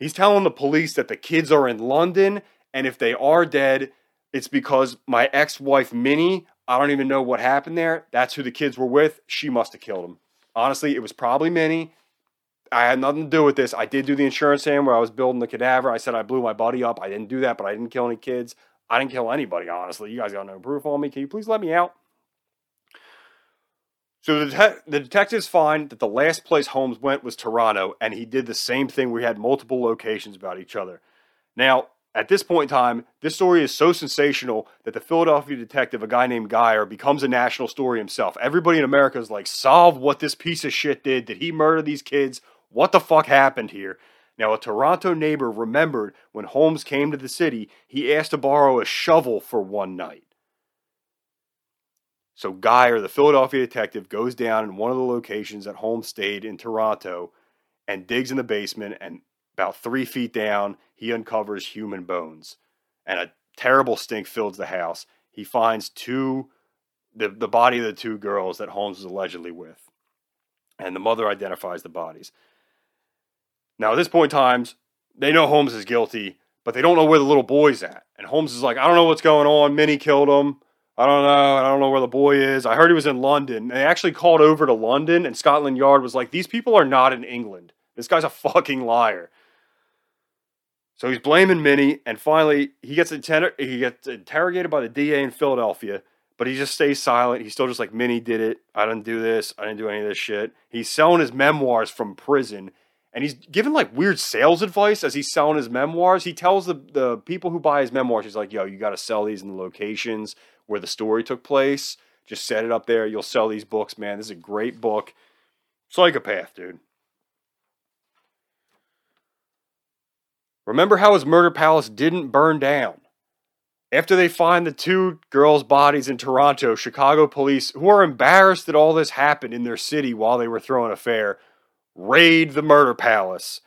He's telling the police that the kids are in London, and if they are dead, it's because my ex wife, Minnie, I don't even know what happened there. That's who the kids were with. She must have killed them. Honestly, it was probably Minnie. I had nothing to do with this. I did do the insurance thing where I was building the cadaver. I said I blew my buddy up. I didn't do that, but I didn't kill any kids. I didn't kill anybody, honestly. You guys got no proof on me. Can you please let me out? So the, det- the detectives find that the last place Holmes went was Toronto, and he did the same thing. We had multiple locations about each other. Now, at this point in time, this story is so sensational that the Philadelphia detective, a guy named Geyer, becomes a national story himself. Everybody in America is like, solve what this piece of shit did. Did he murder these kids? What the fuck happened here? Now, a Toronto neighbor remembered when Holmes came to the city, he asked to borrow a shovel for one night. So, Geyer, the Philadelphia detective, goes down in one of the locations that Holmes stayed in Toronto and digs in the basement. And about three feet down, he uncovers human bones. And a terrible stink fills the house. He finds two, the, the body of the two girls that Holmes was allegedly with. And the mother identifies the bodies. Now, at this point in time, they know Holmes is guilty, but they don't know where the little boy's at. And Holmes is like, I don't know what's going on. Minnie killed him. I don't know. I don't know where the boy is. I heard he was in London. They actually called over to London, and Scotland Yard was like, These people are not in England. This guy's a fucking liar. So he's blaming Minnie, and finally he gets inter- he gets interrogated by the DA in Philadelphia, but he just stays silent. He's still just like Minnie did it. I didn't do this. I didn't do any of this shit. He's selling his memoirs from prison, and he's giving like weird sales advice as he's selling his memoirs. He tells the, the people who buy his memoirs, he's like, yo, you got to sell these in the locations where the story took place. Just set it up there. You'll sell these books, man. This is a great book. Psychopath, dude. Remember how his murder palace didn't burn down? After they find the two girls' bodies in Toronto, Chicago police, who are embarrassed that all this happened in their city while they were throwing a fair, raid the murder palace.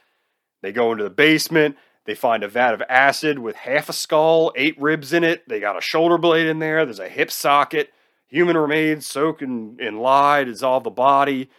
They go into the basement. They find a vat of acid with half a skull, eight ribs in it. They got a shoulder blade in there. There's a hip socket. Human remains soaked in, in lye dissolve the body.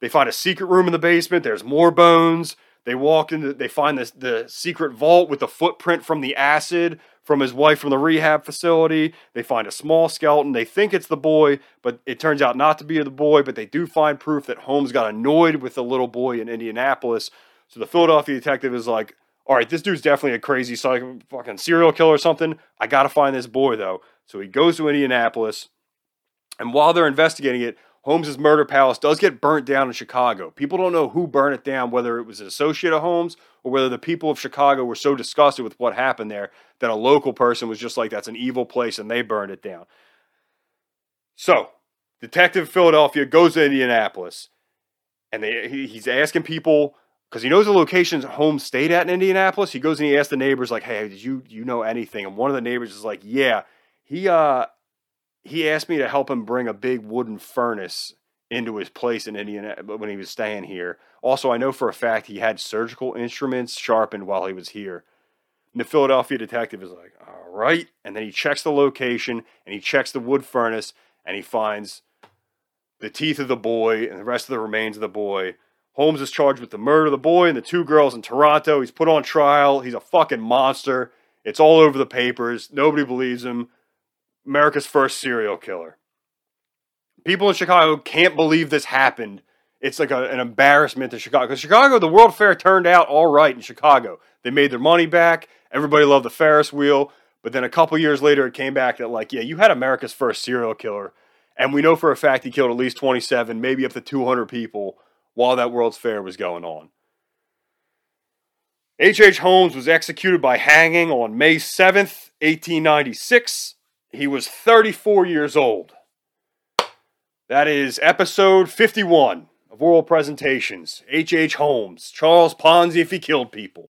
They find a secret room in the basement. There's more bones. They walk into. They find this the secret vault with the footprint from the acid from his wife from the rehab facility. They find a small skeleton. They think it's the boy, but it turns out not to be the boy. But they do find proof that Holmes got annoyed with the little boy in Indianapolis. So the Philadelphia detective is like, all right, this dude's definitely a crazy fucking serial killer or something. I got to find this boy, though. So he goes to Indianapolis. And while they're investigating it, Holmes's murder palace does get burnt down in Chicago. People don't know who burned it down, whether it was an associate of Holmes or whether the people of Chicago were so disgusted with what happened there that a local person was just like, that's an evil place, and they burned it down. So, Detective Philadelphia goes to Indianapolis, and they, he's asking people because he knows the locations Holmes stayed at in Indianapolis. He goes and he asks the neighbors, like, "Hey, did you you know anything?" And one of the neighbors is like, "Yeah, he uh he asked me to help him bring a big wooden furnace into his place in Indiana uh, when he was staying here. Also, I know for a fact he had surgical instruments sharpened while he was here." And the Philadelphia detective is like, "All right," and then he checks the location and he checks the wood furnace and he finds the teeth of the boy and the rest of the remains of the boy. Holmes is charged with the murder of the boy and the two girls in Toronto. He's put on trial. He's a fucking monster. It's all over the papers. Nobody believes him. America's first serial killer. People in Chicago can't believe this happened. It's like a, an embarrassment to Chicago. Chicago, the World Fair turned out all right in Chicago. They made their money back. Everybody loved the Ferris wheel. But then a couple years later, it came back that, like, yeah, you had America's first serial killer. And we know for a fact he killed at least 27, maybe up to 200 people while that World's Fair was going on. H.H. Holmes was executed by hanging on May 7th, 1896. He was 34 years old. That is episode 51 of Oral Presentations. H.H. H. Holmes, Charles Ponzi if he killed people.